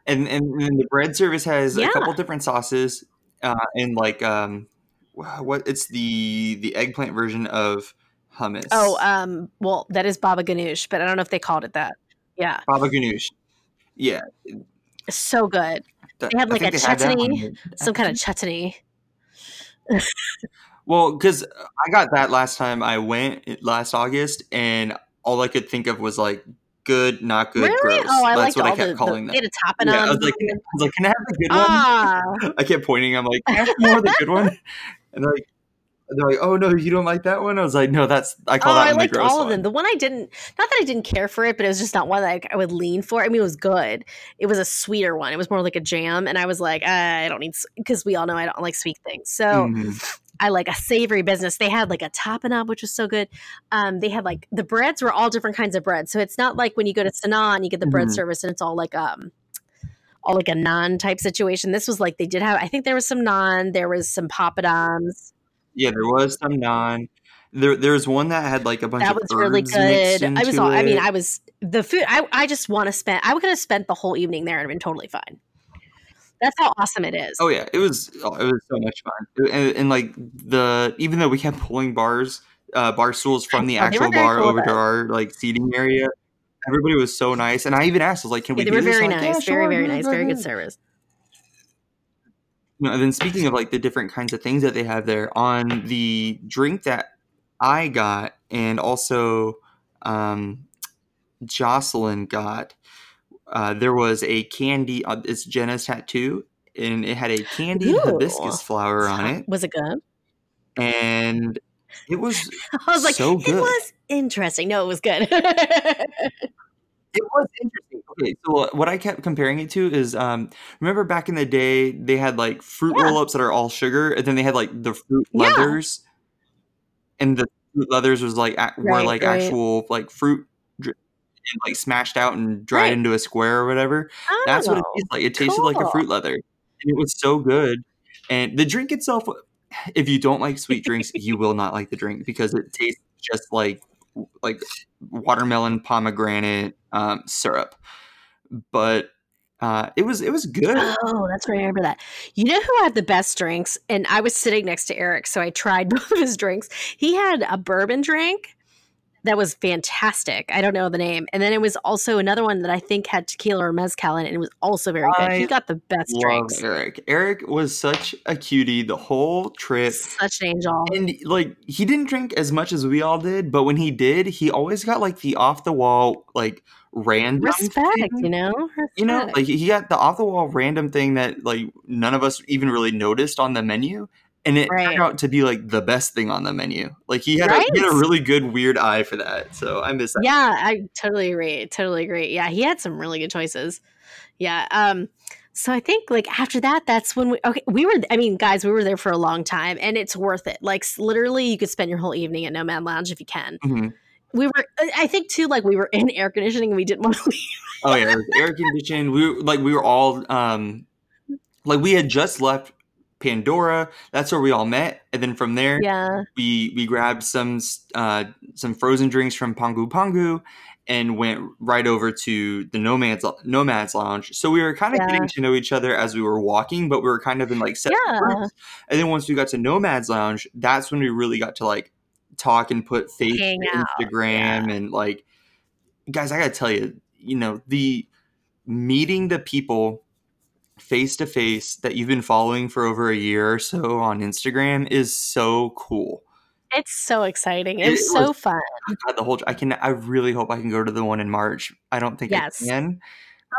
And and then the bread service has Yeah. a couple different sauces, uh, and like um, what it's the the eggplant version of hummus. oh um, well that is baba ganoush, but I don't know if they called it that. Yeah, baba ganoush. Yeah, it's so good. that- They had, like, a they had that chutney. Some kind of chutney. Well, because I got that last time I went last August, and all I could think of was like good, not good, really? gross. Oh, I That's what I kept the, calling the them. had a Yeah. I was like, I was like, can I have the good one? ah, I kept pointing. I'm like, can I have more of the good one? And they're like, they're like, oh no, you don't like that one? I was like, no, that's I oh, call that I liked the gross all of one. them. The one I didn't, not that I didn't care for it, but it was just not one that I, I would lean for. I mean, it was good. It was a sweeter one. It was more like a jam, and I was like, "Ah, I don't need because we all know I don't like sweet things. So Mhm. I like a savory business. They had like a up, which was so good. Um, they had like the breads were all different kinds of bread. So it's not like when you go to Sanaa, you get the bread Mhm. service and it's all like um all like a naan type situation. This was like they did have I think there was some naan, there was some papadums. Yeah, there was some naan. There, there was one that had like a bunch That of was really good. I was all I mean. I was the food I, I just want to spend I would have spent the whole evening there and been totally fine. That's how awesome it is. Oh yeah, it was. Oh, it was so much fun, and, and like the even though we kept pulling bars, uh, bar stools from the Oh, actual bar cool over to our like seating area, everybody was so nice. And I even asked, I was like, "Can Yeah, we?" they do were this? very like, nice, "Yeah, very, sure, very go nice, very good ahead." service. No, and then speaking of like the different kinds of things that they have there on the drink that I got, and also um, Jocelyn got, uh, there was a candy. Uh, it's Jenna's tattoo, and it had a candied Ooh. hibiscus flower on it, Was it good? and it was I was like, So it was interesting. No, it was good. It was interesting. Okay, so what I kept comparing it to is, um, remember back in the day they had like fruit Yeah. roll-ups that are all sugar, and then they had like the fruit Yeah. leathers, and the fruit leathers was like were Right, like right. actual like fruit, and, like smashed out and dried Right. into a square or whatever. That's what it Oh, tasted like. It tasted like a fruit leather, and it was so good. And the drink itself, if you don't like sweet drinks, you will not like the drink because it tastes just like like watermelon pomegranate um, syrup. But uh, it was it was good. Oh, that's right. I remember that. You know who had the best drinks? And I was sitting next to Eric, so I tried both of his drinks. He had a bourbon drink that was fantastic. I don't know the name. And then it was also another one that I think had tequila or mezcal in it, and it was also very good. He got the best drinks. Eric. Eric was such a cutie the whole trip. Such an angel. And like he didn't drink as much as we all did, but when he did, he always got like the off the wall like random Respect, thing. you know? You know, like he got the off the wall random thing that like none of us even really noticed on the menu, and it Right. turned out to be like the best thing on the menu. Like he had, a, he had a really good weird eye for that. So I miss that. Yeah, I totally agree. Totally agree. Yeah, he had some really good choices. Yeah. Um, So I think like after that, that's when we okay. We were, I mean, guys, we were there for a long time, and it's worth it. Like literally, you could spend your whole evening at Nomad Lounge if you can. Mhm. We were, I think too, like we were in air conditioning, and we didn't want to leave. Oh yeah, it was air conditioned. We were, like we were all um like we had just left Pandora. That's where we all met, and then from there Yeah, we we grabbed some uh some frozen drinks from Pongu Pongu and went right over to the Nomads Nomads Lounge. So we were kind of Yeah. getting to know each other as we were walking, but we were kind of in like separate Yeah. groups. And then once we got to Nomads Lounge, that's when we really got to like talk and put face Hang to out, Instagram and like guys, I gotta tell you, you know, the meeting the people face to face that you've been following for over a year or so on Instagram is so cool. it's so exciting. It, It so was- fun. God, the whole I can I really hope I can go to the one in March. I don't think Yes. I can,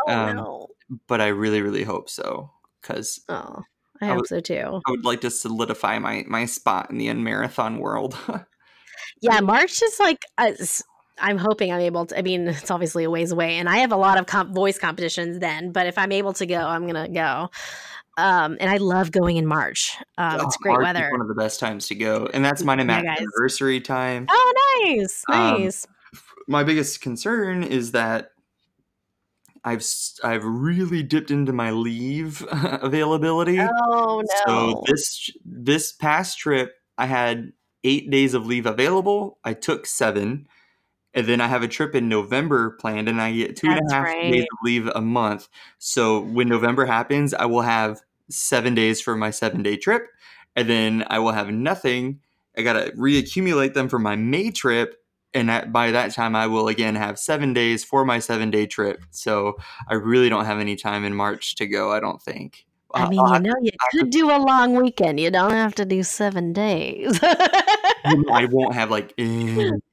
Oh um, no! but I really really hope so because Oh, I I hope would- so too. I would like to solidify my my spot in the end marathon world. Yeah, March is like. S- I'm hoping I'm able to. I mean, it's obviously a ways away, and I have a lot of comp- voice competitions then. But if I'm able to go, I'm gonna go. Um, and I love going in March. Um, it's Oh, great March weather. one of the best times to go, and that's my Yeah, anniversary time. Oh, nice, Um, nice. my biggest concern is that I've I've really dipped into my leave availability. oh no! So this this past trip, I had eight days of leave available. I took seven, and then I have a trip in November planned, and I get two and a half right. days of leave a month. So when November happens, I will have seven days for my seven day trip, and then I will have nothing. I gotta reaccumulate them for my May trip. And at, by that time, I will again have seven days for my seven day trip. So I really don't have any time in March to go. I don't think. I mean, you know, you could do a long weekend. You don't have to do seven days. I won't have like.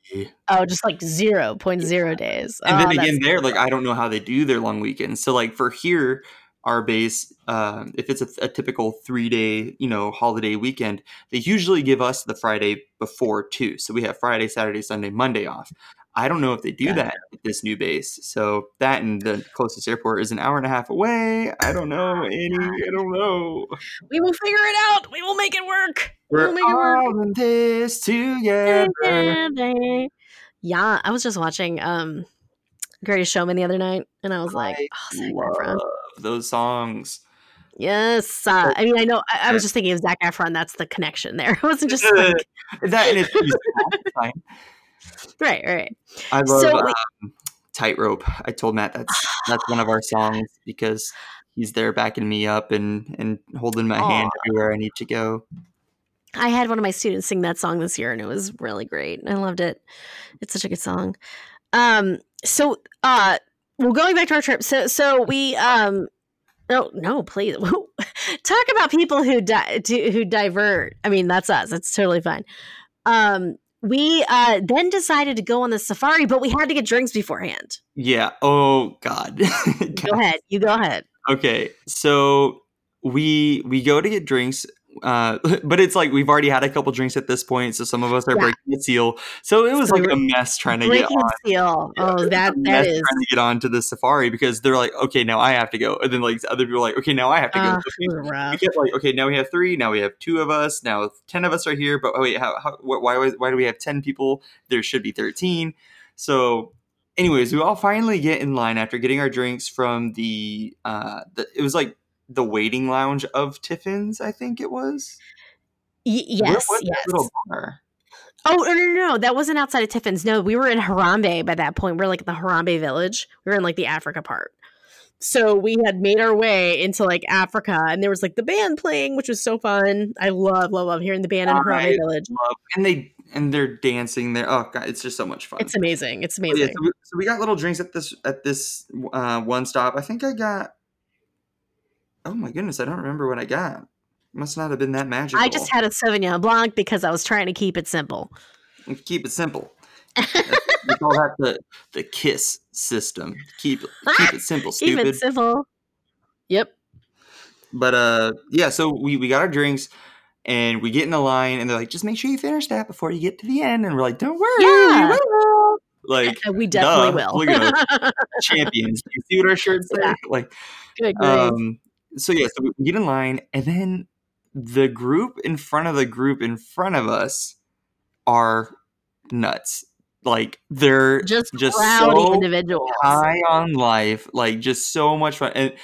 oh, just like zero point zero days. And Oh, then again, there, like I don't know how they do their long weekends. So like for here, our base, um, if it's a, a typical three day, you know, holiday weekend, they usually give us the Friday before too. So we have Friday, Saturday, Sunday, Monday off. I don't know if they do that at this new base. So that and the closest airport is an hour and a half away. I don't know, Annie. I don't know. we will figure it out. We will make it work. We're make it work. all in this together. Yeah, I was just watching um Greatest Showman the other night, and I was like, I oh, Zac Efron. love those songs. Yes. Uh, I mean, I know. I, I was just thinking of Zac Efron. That's the connection there. I wasn't just like, that and it's musical. It's fine. right, right. I love So um, Tightrope. I told Matt that's that's one of our songs because he's there backing me up and and holding my hand everywhere I need to go. I had one of my students sing that song this year, and it was really great. I loved it. It's such a good song. Um. So, uh, well, going back to our trip. So, so we um. No, no, please. Talk about people who di- who divert. I mean, that's us. It's totally fine. Um, we uh then decided to go on the safari, but we had to get drinks beforehand. Yeah. Oh God. Go ahead. You go ahead. okay. So we we go to get drinks. Uh, but it's like we've already had a couple drinks at this point, so some of us are Yeah. breaking the seal. So it was So like a mess trying to get Breaking on. seal. Yeah, Oh, that that mess is. trying to get on to the safari because they're like, okay, now I have to go, and then like other people are like, okay, now I have to go. Uh, So we- get like okay now we have three now we have two of us now 10 of us are here but oh wait how, how wh- why was- why do we have 10 people there should be 13 so anyways we all finally get in line after getting our drinks from the uh the, it was like the waiting lounge of tiffin's i think it was Y- yes, yes. Oh no, no, no! That wasn't outside of Tiffin's. No, we were in Harambe by that point. We are like the Harambe village. We were in like the Africa part. So we had made our way into like Africa, and there was like the band playing, which was so fun. I love, love, love hearing the band in I Harambe village. Love- and they and they're dancing there oh god it's just so much fun It's amazing. It's But yeah, amazing. so, we, so we got little drinks at this at this uh, one stop. I think I got. Oh my goodness, I don't remember what I got. Must not have been that magical. I just had a Sauvignon Blanc because I was trying to keep it simple. keep it simple. we call that the the kiss system. Keep keep it simple, Keep stupid. it simple. Yep. but uh, yeah. So we we got our drinks. And we get in the line, and they're like, "Just make sure you finish that before you get to the end." And we're like, "Don't worry, Yeah. we will." Like we definitely duh, will. look at champions. You see what our shirts say? Yeah. Like, Good grief. Um, so yeah, so we get in line, and then the group in front of the group in front of us are nuts. Like they're Just, just so individuals. high on life, like just so much fun. And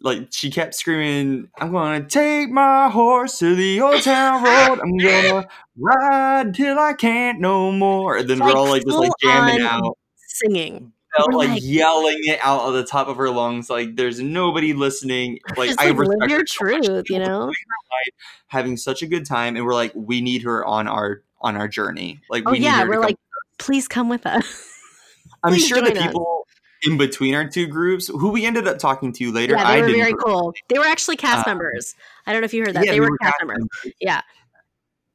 like she kept screaming, "I'm gonna take my horse to the old town road. I'm gonna ride till I can't no more." And then we're all like just like jamming out, Singing. Felt like, like- yelling it out of the top of her lungs. Like there's nobody listening. Like I like, live respect your her so truth, She you know? having such a good time, and we're like, we need her on our on our journey. Like Oh we need yeah, we're come like, please come with us. I'm sure the join us. people in between our two groups, who we ended up talking to later, yeah, I they were didn't. very cool. They were actually cast Uh, members. I don't know if you heard that. Yeah, they, they were were cast cast members. members. Yeah.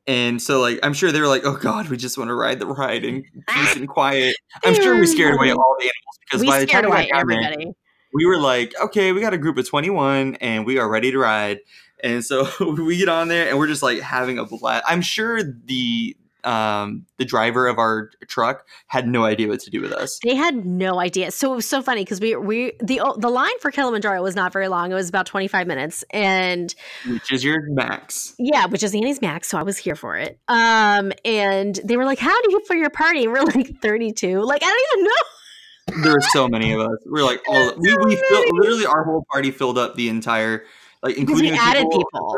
And so, like, I'm sure they were like, "Oh God, we just want to ride the ride in peace and quiet." I'm sure we scared away all the animals because we by the time we got away down there, everybody. we were like, "Okay, we got a group of 21, and we are ready to ride." And so we get on there, and we're just like having a blast. I'm sure the um the driver of our truck had no idea what to do with us. They had no idea. So it was so funny because we we the the line for Kilimanjaro was not very long. It was about 25 minutes. And Which is your max. yeah, which is Annie's max, so I was here for it. Um and they were like, How do you for your party? And we're like 32. Like, I don't even know. There were so many of us. We are like, all we, we filled, literally our whole party filled up the entire like including we the added people, people.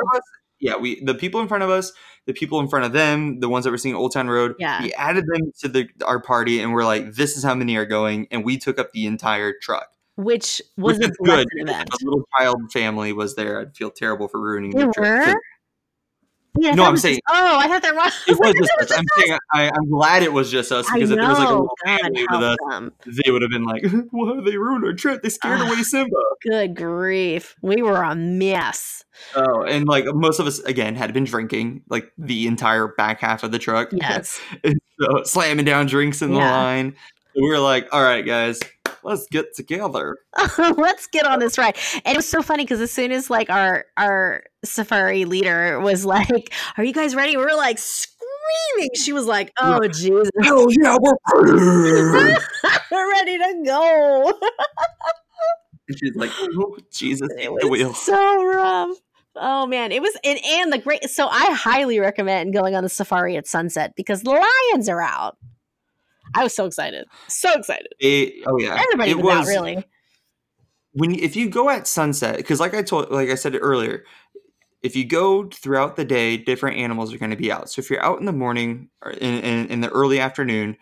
In front of us. Yeah, we the people in front of us, the people in front of them, the ones that were seeing Old Town Road. Yeah. We added them to the our party, and we're like, this is how many are going, and we took up the entire truck. Which was which a good. a little child family was there, I'd feel terrible for ruining They the trip. Yeah, No, I'm was oh, just- saying- oh, I thought there was. It was just thought us. I'm saying I, I'm glad it was just us because if there was like a little family with us, them. they would have been like, "Why they ruined our trip? They scared Ugh. away Simba." Good grief. We were a mess. Oh, and like most of us again had been drinking like the entire back half of the truck. Yes. So slamming down drinks in the line. We were like, "All right, guys, let's get together." Let's get on this ride. And it was so funny because as soon as like our our safari leader was like, Are you guys ready? We were like screaming. She was like, Oh Jesus. Hell yeah, we're ready. we're ready to go. and she's like, oh, "Jesus, It take the was wheel." so rough. Oh man, it was and, and the great so I highly recommend going on the safari at sunset because the lions are out. I was so excited. So excited. It- oh yeah, Everybody it was, out was really. when if you go at sunset because like i told like i said earlier if you go throughout the day different animals are going to be out. So if you're out in the morning or in, in, in the early afternoon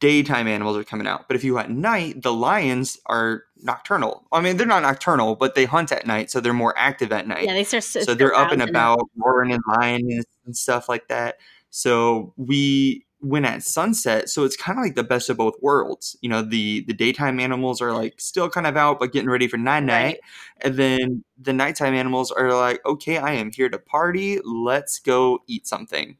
daytime animals are coming out. But if you at night the lions are nocturnal. I mean they're not nocturnal but they hunt at night so they're more active at night. Yeah, they start so they're up and about roaring and lying and stuff like that. So we went at sunset so it's kind of like the best of both worlds you know the the daytime animals are like still kind of out but getting ready for night night Right. and then the nighttime animals are like okay i am here to party let's go eat something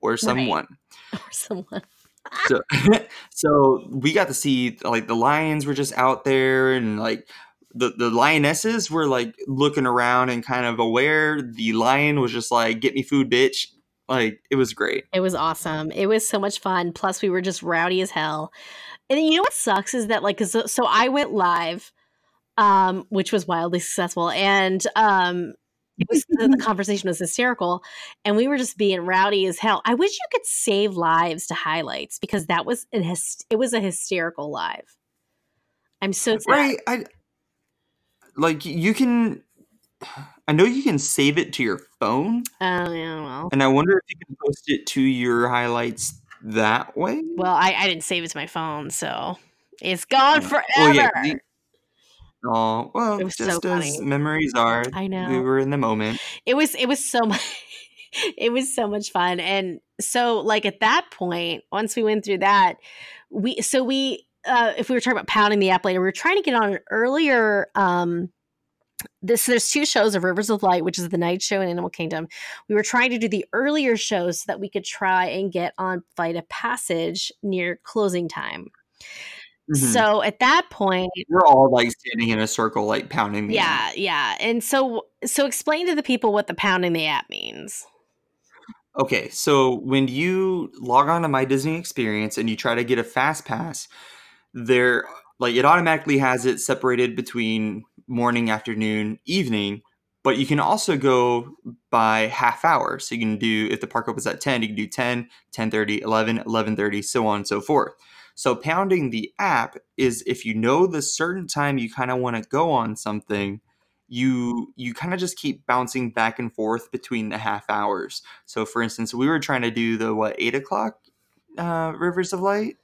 or someone or someone. so, so we got to see like the lions were just out there and like the, the lionesses were like looking around and kind of aware the lion was just like get me food bitch like it was great It was awesome. It was so much fun. Plus, we were just rowdy as hell. And you know what sucks is that like so, so I went live, um, which was wildly successful, and um, it was the, conversation was hysterical, and we were just being rowdy as hell. I wish you could save lives to highlights because that was an it was a hysterical live. I'm so sad. right i like you can i know you can save it to your phone Oh yeah, well, and i wonder if you can post it to your highlights that way well, I, I didn't save it to my phone, so it's gone Yeah. forever. Well, yeah, the- Oh well, It was so just as funny. memories are. I know. we were in the moment. it was it was so much it was so much fun and so like at that point once we went through that we so we uh if we were talking about pounding the app later we were trying to get on an earlier um this there's two shows of rivers of light which is the night show in animal kingdom. We were trying to do the earlier shows so that we could try and get on flight of passage near closing time. Mhm. so at that point we're all like standing in a circle, like pounding the yeah yeah. And so so explain to the people what the pounding the app means. Okay, so when you log on to My Disney Experience and you try to get a fast pass, there like it automatically has it separated between morning, afternoon, evening. But you can also go by half hour. So you can do if the park opens at 10, you can do 10, 10:30, 11, 11:30, so on and so forth. So pounding the app is if you know the certain time you kind of want to go on something, you you kind of just keep bouncing back and forth between the half hours. So for instance, we were trying to do the what eight o'clock uh, Rivers of Light.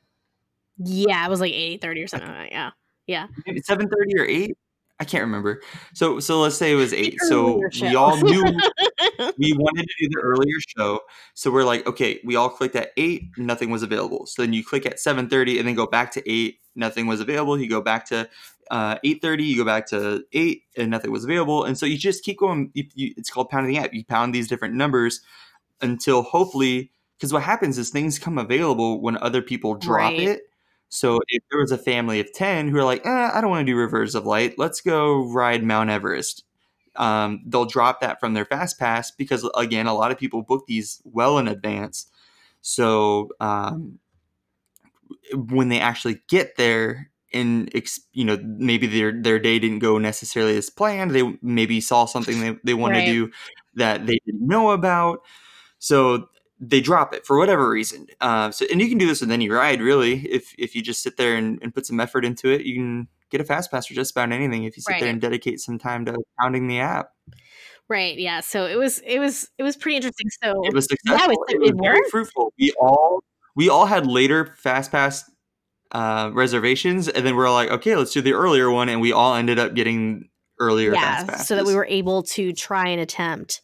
Yeah, it was like eight thirty or something. Like yeah, yeah, seven thirty or eight. I can't remember. So so let's say it was eight. So we all knew we wanted to do the earlier show. So we're like, okay, we all clicked at eight, nothing was available. So then you click at seven thirty and then go back to eight, nothing was available. You go back to uh, eight thirty, you go back to eight, and nothing was available. And so you just keep going. You, you, it's called pounding the app. You pound these different numbers until hopefully, because what happens is things come available when other people drop Right. it. So if there was a family of 10 who are like, eh, I don't want to do Rivers of Light, let's go ride Mount Everest. Um, they'll drop that from their fast pass because again, a lot of people book these well in advance. So um, when they actually get there and you know maybe their their day didn't go necessarily as planned, they maybe saw something they, they want Right. to do that they didn't know about. So they drop it for whatever reason. Uh, so, and you can do this with any ride, really. If if you just sit there and, and put some effort into it, you can get a fast pass for just about anything. If you sit Right. there and dedicate some time to pounding the app, right. Yeah. So it was it was it was pretty interesting. So it was Yeah, successful. it- it was very fruitful. We all we all had later fast pass uh, reservations, and then we're like, okay, let's do the earlier one, and we all ended up getting earlier fast yeah, so that we were able to try and attempt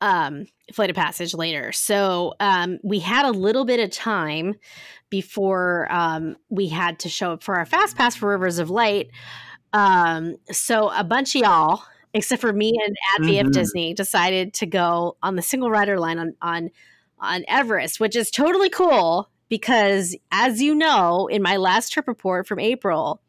um flight of passage later. So um we had a little bit of time before um we had to show up for our fast pass for Rivers of Light. Um so a bunch of y'all except for me and at VF Mhm. Disney decided to go on the single rider line on on on Everest, which is totally cool because as you know in my last trip report from April,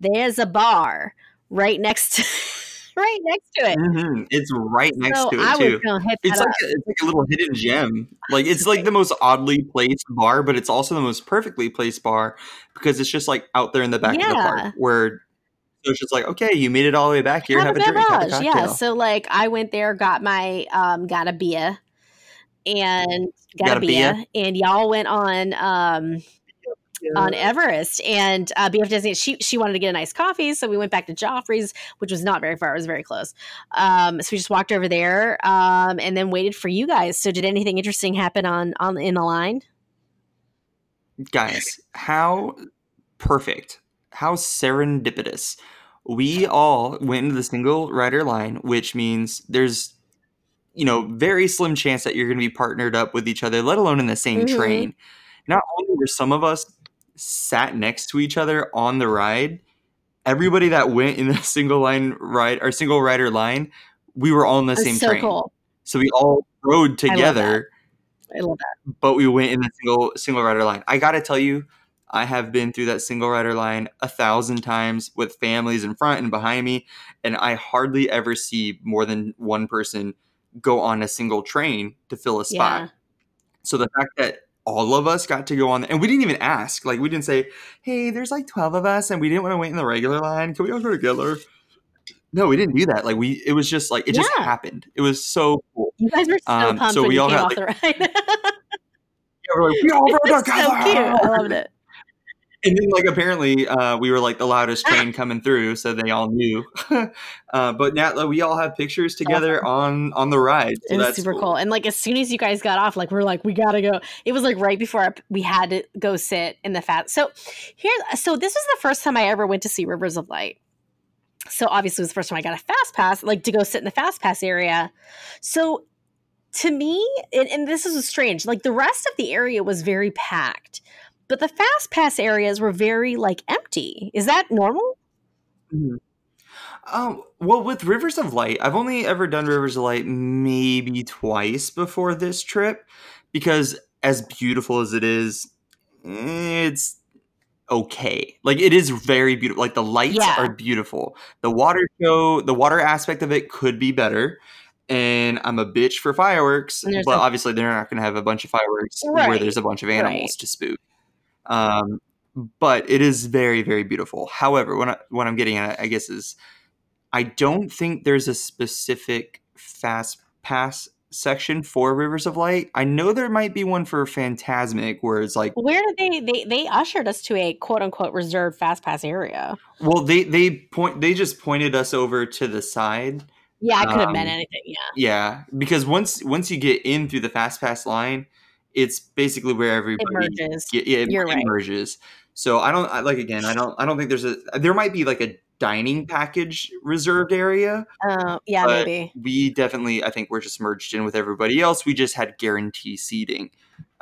there's a bar right next to right next to it. Mhm. It's right next so to it I too. was gonna hit It's like up. a, it's like a little hidden gem. Like it's like the most oddly placed bar, but it's also the most perfectly placed bar because it's just like out there in the back of the Yeah. park where so it's just like okay, you made it all the way back here. Have, Have a drink, have a yeah. So like I went there, got my um got a beer and got, Got a a beer? beer and y'all went on um on Everest and uh, BF Disney. She she wanted to get a nice coffee, so we went back to Joffrey's, which was not very far. It was very close. Um, so we just walked over there um, and then waited for you guys. So did anything interesting happen on on in the line? guys, how perfect, how serendipitous. We all went into the single rider line, which means there's, you know, very slim chance that you're going to be partnered up with each other, let alone in the same Mhm. train. Not only were some of us sat next to each other on the ride, everybody that went in the single line ride or single rider line, we were all in the same so train. cool. So we all rode love together I love that. but we went in the single single rider line. I gotta tell you, I have been through that single rider line a thousand times with families in front and behind me, and I hardly ever see more than one person go on a single train to fill a spot. Yeah. So the fact that all of us got to go on, and we didn't even ask, like we didn't say, "Hey, there's like twelve of us, and we didn't want to wait in the regular line. Can we all go together?" No, we didn't do that. Like we, it was just like it just happened. It was so cool. You guys were so Um, pumped so we all got, off the ride. Yeah, we're like, we all rode It's so together. cute. I loved it. And then, like, apparently, uh, we were like the loudest train coming through, so they all knew. uh, but Natla, we all have pictures together on on the ride, so it was that's super cool. And like as soon as you guys got off, like we're like we gotta go. It was like right before our, we had to go sit in the fat. So here, so this was the first time I ever went to see Rivers of Light. So obviously it was the first time I got a fast pass, like to go sit in the fast pass area. So to me, and, and this is strange. Like the rest of the area was very packed, but the fast pass areas were very like empty. Is that normal? Mhm. Um, well, with Rivers of Light, I've only ever done Rivers of Light maybe twice before this trip, because as beautiful as it is, it's okay. Like it is very beautiful. Like the lights Yeah. are beautiful. The water show, the water aspect of it could be better. And I'm a bitch for fireworks, but a- obviously they're not going to have a bunch of fireworks where there's a bunch of animals right. to spook. Um, but it is very, very beautiful. However, when I, what I'm getting at, I guess, is I don't think there's a specific fast pass section for Rivers of Light. I know there might be one for Fantasmic where it's like Where did they they they ushered us to a quote unquote reserved fast pass area? well they they point they just pointed us over to the side. Yeah, I could have meant Um, anything. Yeah. Yeah, because once once you get in through the fast pass line, it's basically where everybody merges. yeah, yeah, it You're right. So I don't I, like again. I don't I don't think there's a there might be like a dining package reserved area. Uh, yeah, maybe. We definitely I think we're just merged in with everybody else. We just had guarantee seating.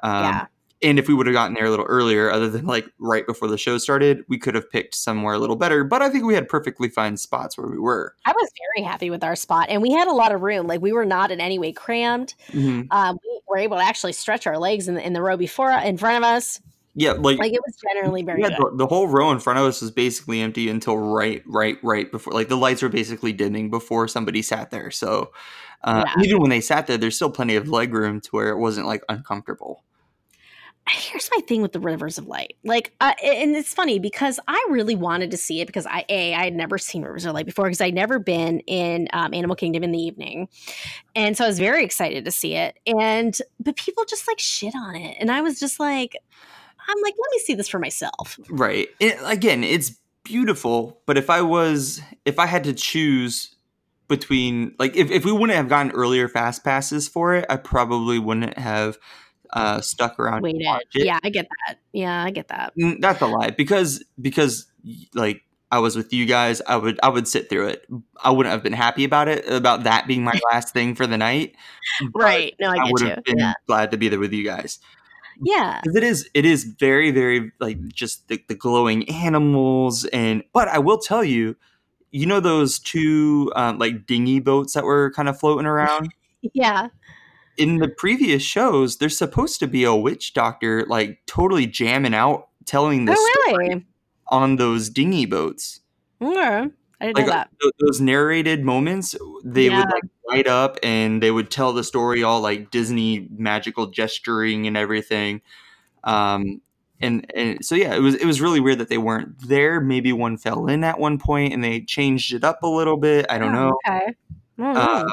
Um, yeah. And if we would have gotten there a little earlier, other than like right before the show started, we could have picked somewhere a little better. But I think we had perfectly fine spots where we were. I was very happy with our spot, and we had a lot of room. Like we were not in any way crammed. Mhm. Um, we were able to actually stretch our legs in the, in the row before in front of us. Yeah, like Like it was generally very yeah, good. the, the whole row in front of us was basically empty until right, right, right before. Like the lights were basically dimming before somebody sat there. So uh, Yeah. even when they sat there, there's still plenty of leg room to where it wasn't like uncomfortable. Here's my thing with the Rivers of Light. Like, uh, and it's funny because I really wanted to see it because I a I had never seen Rivers of Light before because I'd never been in um, Animal Kingdom in the evening, and so I was very excited to see it. And but people just like shit on it, and I was just like, I'm like, let me see this for myself. Right. It, again, it's beautiful, but if I was, if I had to choose between, like, if, if we wouldn't have gotten earlier fast passes for it, I probably wouldn't have uh, stuck around. Waited. Yeah, I get that. Yeah, I get that. Mm, That's a lie because because like I was with you guys, I would I would sit through it. I wouldn't have been happy about it about that being my last thing for the night. Right. No, I I get would you. have been Yeah. glad to be there with you guys. Yeah. because it is it is very very like just the, the glowing animals and but i will tell you you know those two um, like dinghy boats that were kind of floating around Yeah. In the previous shows there's supposed to be a witch doctor like totally jamming out telling the Oh, story really? on those dinghy boats Okay. I didn't like know that. those narrated moments they Yeah. would like light up and they would tell the story all like disney magical gesturing and everything um and and so yeah it was it was really weird that they weren't there maybe one fell in at one point and they changed it up a little bit i don't Oh, know Okay. I don't Uh, know.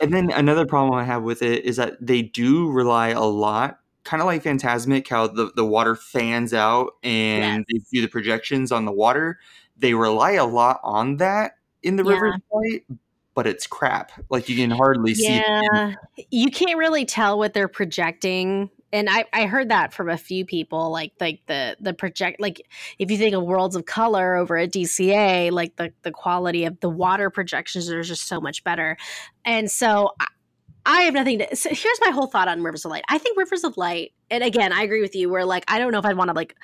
And then another problem i have with it is that they do rely a lot kind of like fantasmic how the, the water fans out and they do the projections on the water. They rely a lot on that in the Yeah. river flight but it's crap. Like you can hardly see yeah. you can't really tell what they're projecting and I, I heard that from a few people like like the the project like if you think of worlds of color over at dca like the the quality of the water projections are just so much better and so I, I have nothing to. So here's my whole thought on Rivers of Light. I think Rivers of Light, and again, I agree with you. Where like I don't know if I'd want to like,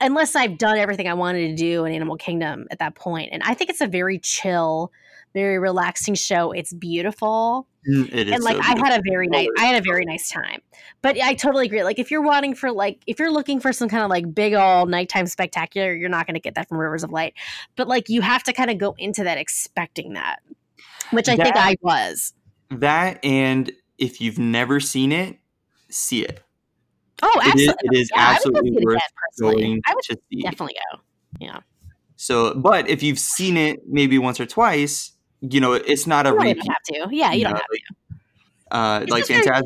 unless I've done everything I wanted to do in Animal Kingdom at that point. And I think it's a very chill, very relaxing show. It's beautiful, Mm, it is and like so I had a very nice, I had a very nice time. But I totally agree. Like if you're wanting for like if you're looking for some kind of like big old nighttime spectacular, you're not going to get that from Rivers of Light. But like you have to kind of go into that expecting that, which I think I was. that and if you've never seen it see it Oh, it is, absolutely. it is Yeah, I would go absolutely worth going I would to see definitely go. Yeah. So but if you've seen it maybe once or twice you know it's not a You repeat don't have to. Yeah, you don't know, have uh, It's like very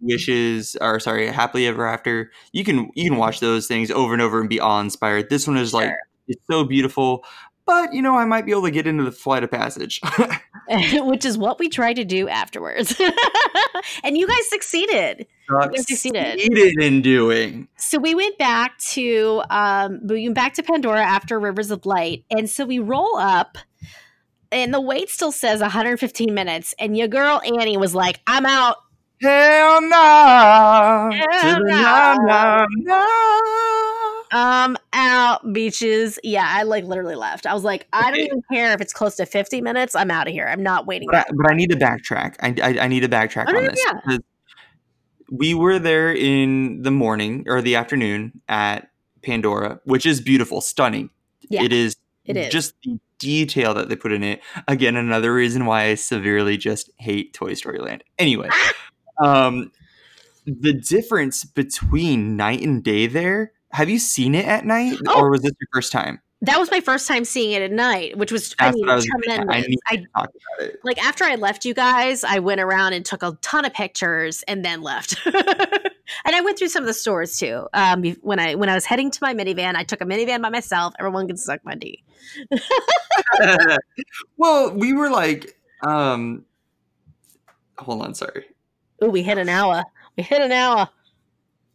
Wishes, or sorry, Happily Ever After. You can you can watch those things over and over and be awe inspired. This one is like it's so beautiful, but you know I might be able to get into the flight of passage. Which is what we tried to do afterwards. and you guys succeeded. guys succeeded. Succeeded in doing. So we went back to um we went back to Pandora after Rivers of Light. And so we roll up and the wait still says 115 minutes. And your girl Annie was like, I'm out. Hell no! Hell to the no. no, no, no. I'm out, beaches. Yeah, I like literally left. I was like, I don't even care if it's close to 50 minutes. I'm out of here. I'm not waiting. But I, but I need to backtrack. I, I, I need to backtrack Oh, on this. yeah. We were there in the morning or the afternoon at Pandora, which is beautiful, stunning. Yeah, it is. it is. just the detail that they put in it. Again, another reason why I severely just hate Toy Story Land. Anyway, um, the difference between night and day there. Have you seen it at night, Oh. or was this your first time? that was my first time seeing it at night, which was I mean I was. gonna I need I, talk about it. like after I left you guys, I went around and took a ton of pictures and then left. and I went through some of the stores too. Um, when I when I was heading to my minivan, I took a minivan by myself. Everyone can suck my D. well, we were like, um, hold on, sorry. Oh, we hit an hour. We hit an hour.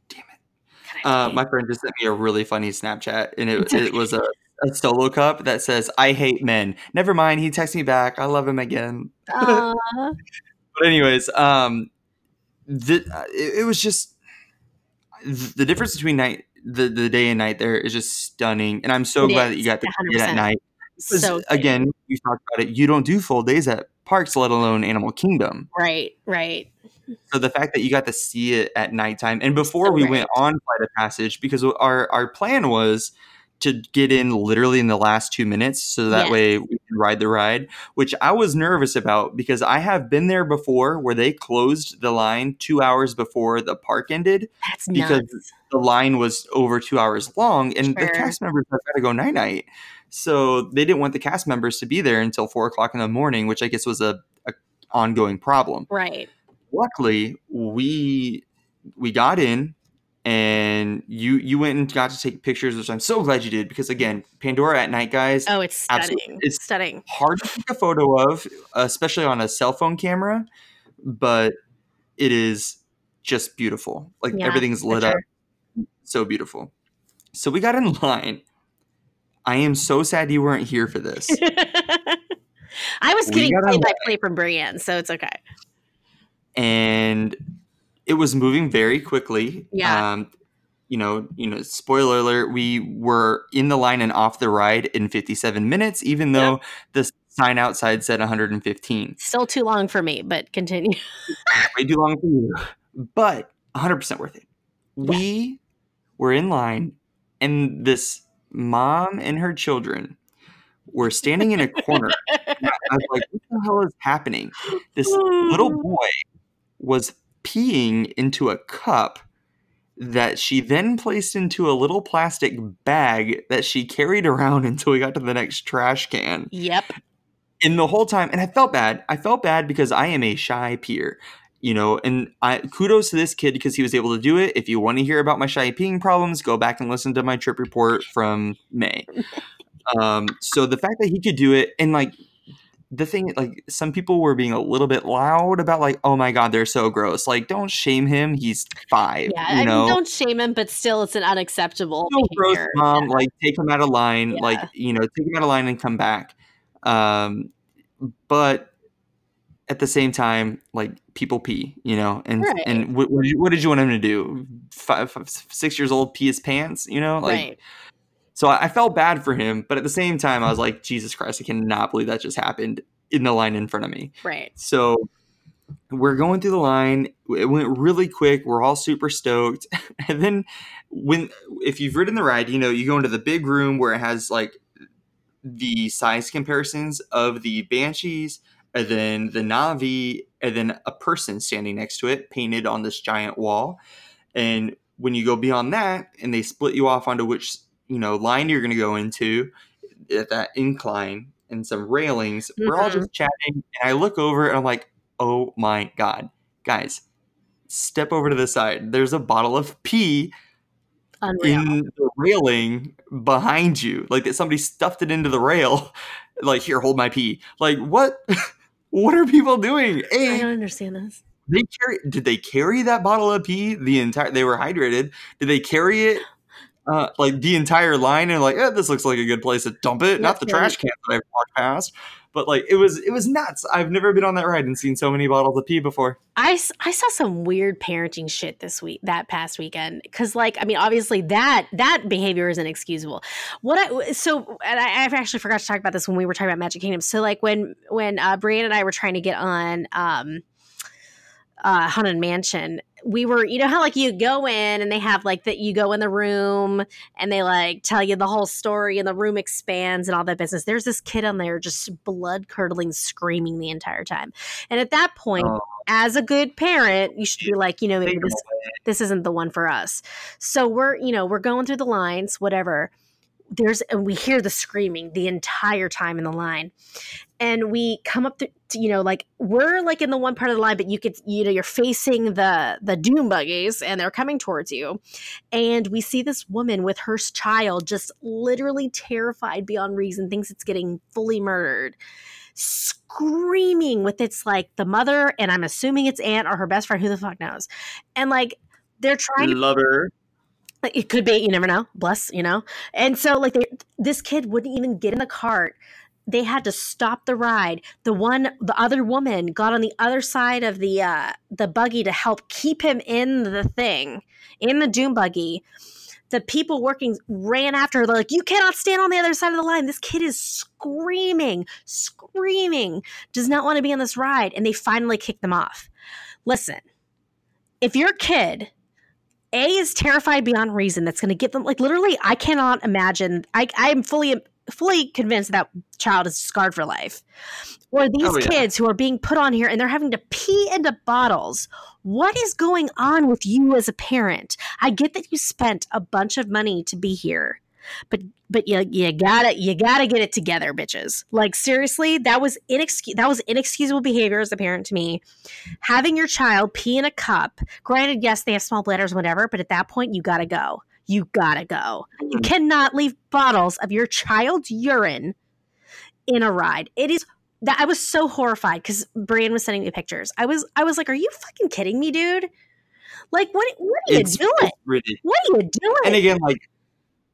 Damn it. Uh, my friend just sent me a really funny Snapchat, and it, it was a, a solo cup that says, "I hate men." Never mind, he texts me back. I love him again. But anyways, um, the uh, it, it was just the difference between night the the day and night there is just stunning, and I'm so It glad that is, you got to see it 100%. at night. 'Cause, so again, we talked about it. You don't do full days at parks, let alone Animal Kingdom. right, right. So the fact that you got to see it at nighttime, and before So we right. went on Flight of Passage, because our our plan was to get in literally in the last two minutes, so that Yes. way we can ride the ride. Which I was nervous about because I have been there before, where they closed the line two hours before the park ended That's because nuts. the line was over two hours long, and the cast members have got to go night night. So they didn't want the cast members to be there until four o'clock in the morning, which I guess was a, a ongoing problem Right. luckily we we got in and you you went and got to take pictures which i'm so glad you did because again pandora at night guys Oh, it's stunning. It's- stunning. hard to take a photo of especially on a cell phone camera but it is just beautiful. Like Yeah, everything's lit up. so beautiful. So we got in line. I am so sad you weren't here for this. I was getting play by play from Brienne, so it's okay. and it was moving very quickly. Yeah. Um, you know, you know, spoiler alert, we were in the line and off the ride in 57 minutes, even though the sign outside said 115. Still too long for me, but continue. Way too long for you. But 100% worth it. We were in line and this mom and her children were standing in a corner. I was like, what the hell is happening? This little boy was peeing into a cup that she then placed into a little plastic bag that she carried around until we got to the next trash can. Yep. And the whole time, and I felt bad. I felt bad because I am a shy peer, you know. And I kudos to this kid because he was able to do it. If you want to hear about my shy peeing problems, go back and listen to my trip report from May. um, so the fact that he could do it, and like the thing like some people were being a little bit loud about like oh my god they're so gross like don't shame him he's five Yeah. you I mean, don't shame him, but still, it's an unacceptable so gross mom like take him out of line Yeah. like you know take him out of line and come back um but at the same time like people pee you know and Right. and what, what, did you, what did you want him to do five, five six years old pee his pants you know like right. So I, I felt bad for him but at the same time i was like jesus christ i cannot believe that just happened in the line in front of me Right. so we're going through the line. It went really quick. We're all super stoked. And then when if you've ridden the ride, you know, you go into the big room where it has like the size comparisons of the banshees and then the Na'vi and then a person standing next to it painted on this giant wall. And when you go beyond that and they split you off onto which, you know, line you're going to go into at that incline and some railings, we're all just mm-hmm. chatting and I look over and I'm like, "Oh my god. Guys, step over to the side. There's a bottle of pee Unreal. in the railing behind you. Like that somebody stuffed it into the rail. Like, here, hold my pee. Like, what? what are people doing? I A, don't understand this. they carry. Did they carry that bottle of pee the entire? They were hydrated. Did they carry it? Uh, like the entire line and like, eh, this looks like a good place to dump it. Not the That's trash can that I've walked past, but like it was, it was nuts. I've never been on that ride and seen so many bottles of pee before. I I saw some weird parenting shit this week that past weekend because like i mean obviously that that behavior is inexcusable what i so and I, i've actually forgot to talk about this when we were talking about magic kingdom so like when when uh brian and i were trying to get on um uh haunted mansion we were you know how like you go in and they have like that you go in the room and they like tell you the whole story and the room expands and all that business. There's this kid on there just blood curdling screaming the entire time. And at that point Oh. as a good parent you should be like you know maybe this this isn't the one for us. So we're you know we're going through the lines whatever. There's and we hear the screaming the entire time in the line and we come up to, to, you know like we're like in the one part of the line but you could you know you're facing the the doom buggies and they're coming towards you. And we see this woman with her child just literally terrified beyond reason thinks it's getting fully murdered screaming with its like the mother and i'm assuming it's aunt or her best friend who the fuck knows. And like they're trying to love her like it could be you never know. Bless you know. And so like they, this kid wouldn't even get in the cart they had to stop the ride. The one the other woman got on the other side of the uh the buggy to help keep him in the thing in the doom buggy. The people working ran after her. They're like you cannot stand on the other side of the line. This kid is screaming screaming. Does not want to be on this ride. And they finally kicked them off. Listen if your kid a is terrified beyond reason that's going to get them like literally i cannot imagine i i'm fully fully convinced that child is scarred for life. Or these Oh, yeah. kids who are being put on here and they're having to pee into bottles. What is going on with you as a parent? I get that you spent a bunch of money to be here but but you, you gotta you gotta get it together bitches. Like seriously that was inexcusable that was inexcusable behavior as a parent to me. Having your child pee in a cup granted yes they have small bladders whatever but at that point you gotta go you gotta go. You Mhm. cannot leave bottles of your child's urine in a ride. It is that i was so horrified because brian was sending me pictures. I was i was like are you fucking kidding me dude? Like what what are you doing? it's ridiculous what are you doing? And again like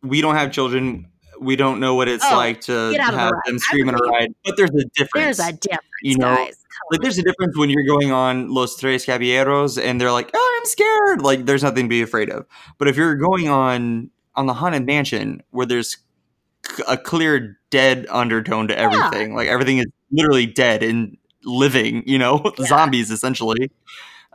we don't have children. We don't know what it's Oh, like to have them scream on a ride but there's a difference. There's a difference You know, guys like there's a difference when you're going on Los Tres Caballeros and they're like, "Oh, I'm scared." Like there's nothing to be afraid of. But if you're going on on the Haunted Mansion where there's a clear dead undertone to everything, like everything is literally dead and living, you know, Yeah. zombies essentially.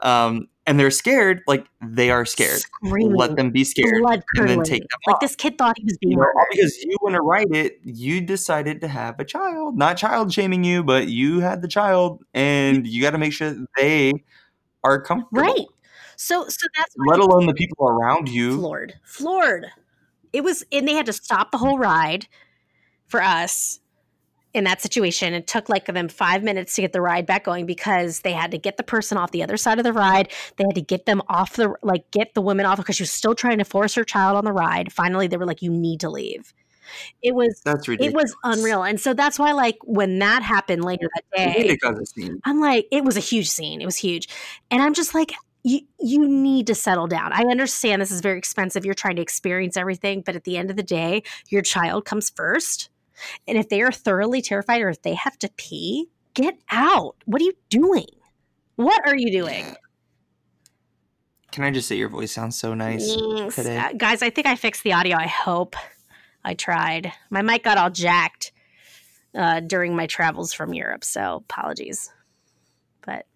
Um, and they're scared, like they are scared. Screaming, Let them be scared blood and then take them Like off. this kid thought he was You being know, all because you want to write it, you decided to have a child. Not child shaming you, but you had the child, and you got to make sure they are comfortable. Right. So so that's Let alone the people around you. floored. Floored. It was and they had to stop the whole ride for us in that situation. It took like them five minutes to get the ride back going because they had to get the person off the other side of the ride. They had to get them off the like get the woman off because she was still trying to force her child on the ride. Finally, they were like, "You need to leave." It was That's it was unreal, and so that's why like when that happened later that day, to cause a scene. I'm like, it was a huge scene. It was huge. And I'm just like, you you need to settle down. I understand this is very expensive. You're trying to experience everything, but at the end of the day, your child comes first. And if they are thoroughly terrified or if they have to pee, get out. What are you doing? What are you doing? Can I just say your voice sounds so nice Thanks. today? Uh, guys, I think I fixed the audio. I hope. I tried. My mic got all jacked uh, during my travels from Europe, so apologies. But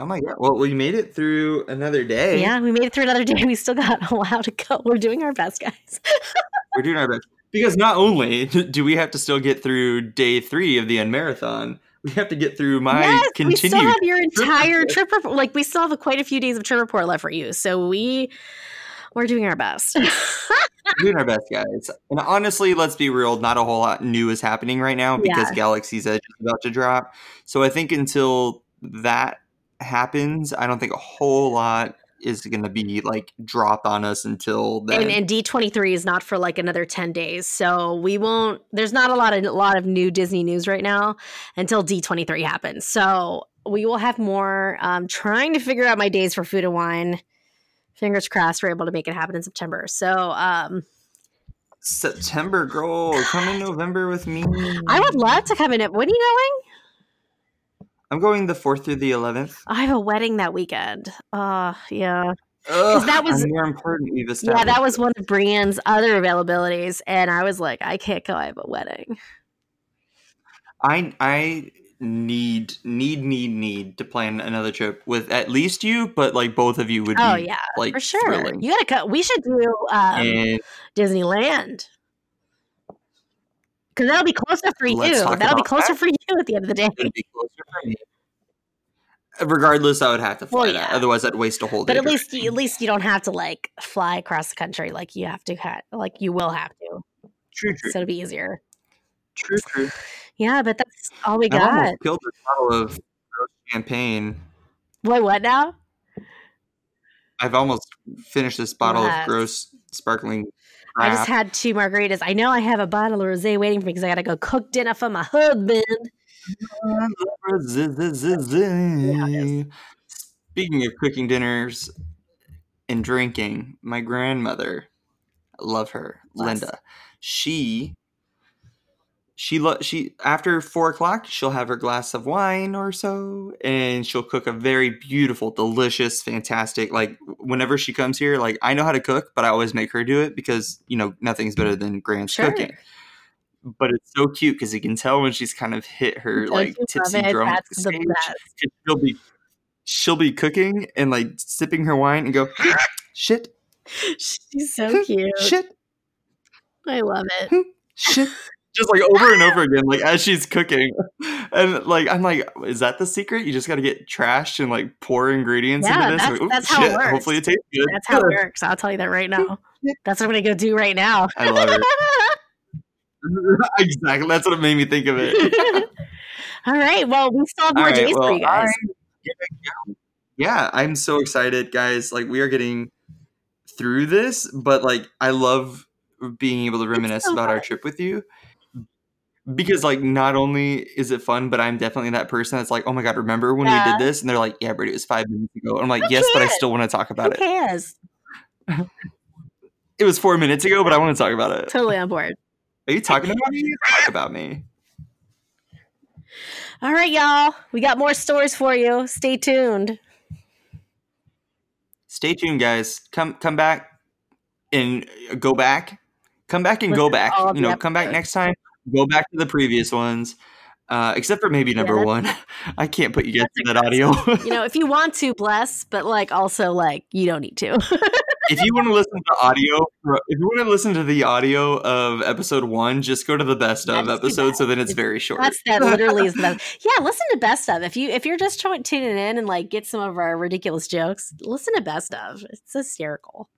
Oh my god! Well, we made it through another day. Yeah, we made it through another day. We still got a while to go. We're doing our best, guys. We're doing our best because not only do we have to still get through day three of the end marathon, we have to get through my yes, we still have your entire report. trip report. Like we still have quite a few days of trip report left for you. So we we're doing our best. Doing our best, guys. And honestly, let's be real, not a whole lot new is happening right now because Yeah. Galaxy's Edge is about to drop. So I think until that happens, I don't think a whole lot is going to be like dropped on us until then. and and D twenty three is not for like another ten days. So we won't. There's not a lot of a lot of new Disney news right now until D twenty three happens. So we will have more. Um, trying to figure out my days for food and wine. Fingers crossed we're able to make it happen in September. So um, September, girl, come in November with me. I would love to come in. When are you going? I'm going the 4th through the 11th. I have a wedding that weekend. Uh yeah. Ugh, that was- more important we've Yeah, that was one of Brienne's other availabilities. And I was like, I can't go, I have a wedding. I I need need need need to plan another trip with at least you, but like both of you would Oh be yeah, like for sure. thrilling. You gotta cut. We should do um, and Disneyland. Because that'll be closer for Let's you. That'll be closer that. for you at the end of the day. it'd be closer for me. regardless, I would have to fly Well, that. yeah. Otherwise, I'd waste a whole day. But at least, you, at least you don't have to like fly across the country. Like you have to, like you will have to, true, true, so it'll be easier. true, true. Yeah, but that's all we I've got. almost killed this bottle of champagne. Wait, what now? I've almost finished this bottle What? of gross sparkling. I just had two margaritas. I know I have a bottle of rosé waiting for me because I gotta go cook dinner for my husband. Speaking of cooking dinners and drinking, my grandmother, I love her, Linda. She, she, lo- she after four o'clock, she'll have her glass of wine or so, and she'll cook a very beautiful, delicious, fantastic. Like whenever she comes here, like I know how to cook, but I always make her do it because you know nothing's better than Grand's Sure. cooking but it's so cute because you can tell when she's kind of hit her Don't like tipsy drum stage. She'll be she'll be cooking and like sipping her wine and go shit She's so cute. shit I love it. shit just like over and over again like as she's cooking and like i'm like is that the secret you just got to get trashed and like pour ingredients Yeah, into this that's- Like, "Oop, that's how it works. hopefully it tastes good That's how it works. I'll tell you that right now. That's what I'm gonna go do right now. i love it exactly that's what made me think of it All right. Well, we still have more right, days for you guys. I- yeah, I'm so excited, guys. Like we are getting through this, but like I love being able to reminisce so about our trip with you. Because like not only is it fun, but I'm definitely that person that's like, oh my god, remember when Yeah. we did this? And they're like, yeah, Brady, it was five minutes ago. And I'm like, Who yes, but I still want to talk about Who it. cares? It was four minutes ago, but I want to talk about it. Totally on board. Are you talking about me? Talk about me. All right, y'all. We got more stories for you. Stay tuned. Stay tuned, guys. Come come back and go back. Come back and go Listen to back. You know, come back next time. Go back to the previous ones. Uh, except for maybe number that's- one. I can't put you guys in that audio. You know, if you want to, bless, but like also like you don't need to. if you want to listen to audio, if you want to listen to the audio of episode one, just go to the best of episode. So then it's very short. That's that literally is the best. Yeah, listen to best of. If you if you're just trying tuning in and like get some of our ridiculous jokes, listen to best of. It's hysterical.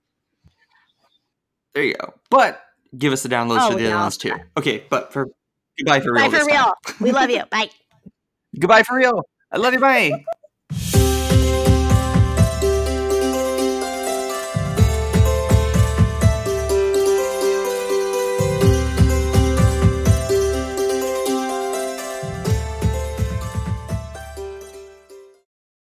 there you go. But give us the downloads Oh, for the other ones too. Okay, but for goodbye for real. Bye for real. We love you. Bye. Goodbye for real. I love you. Bye.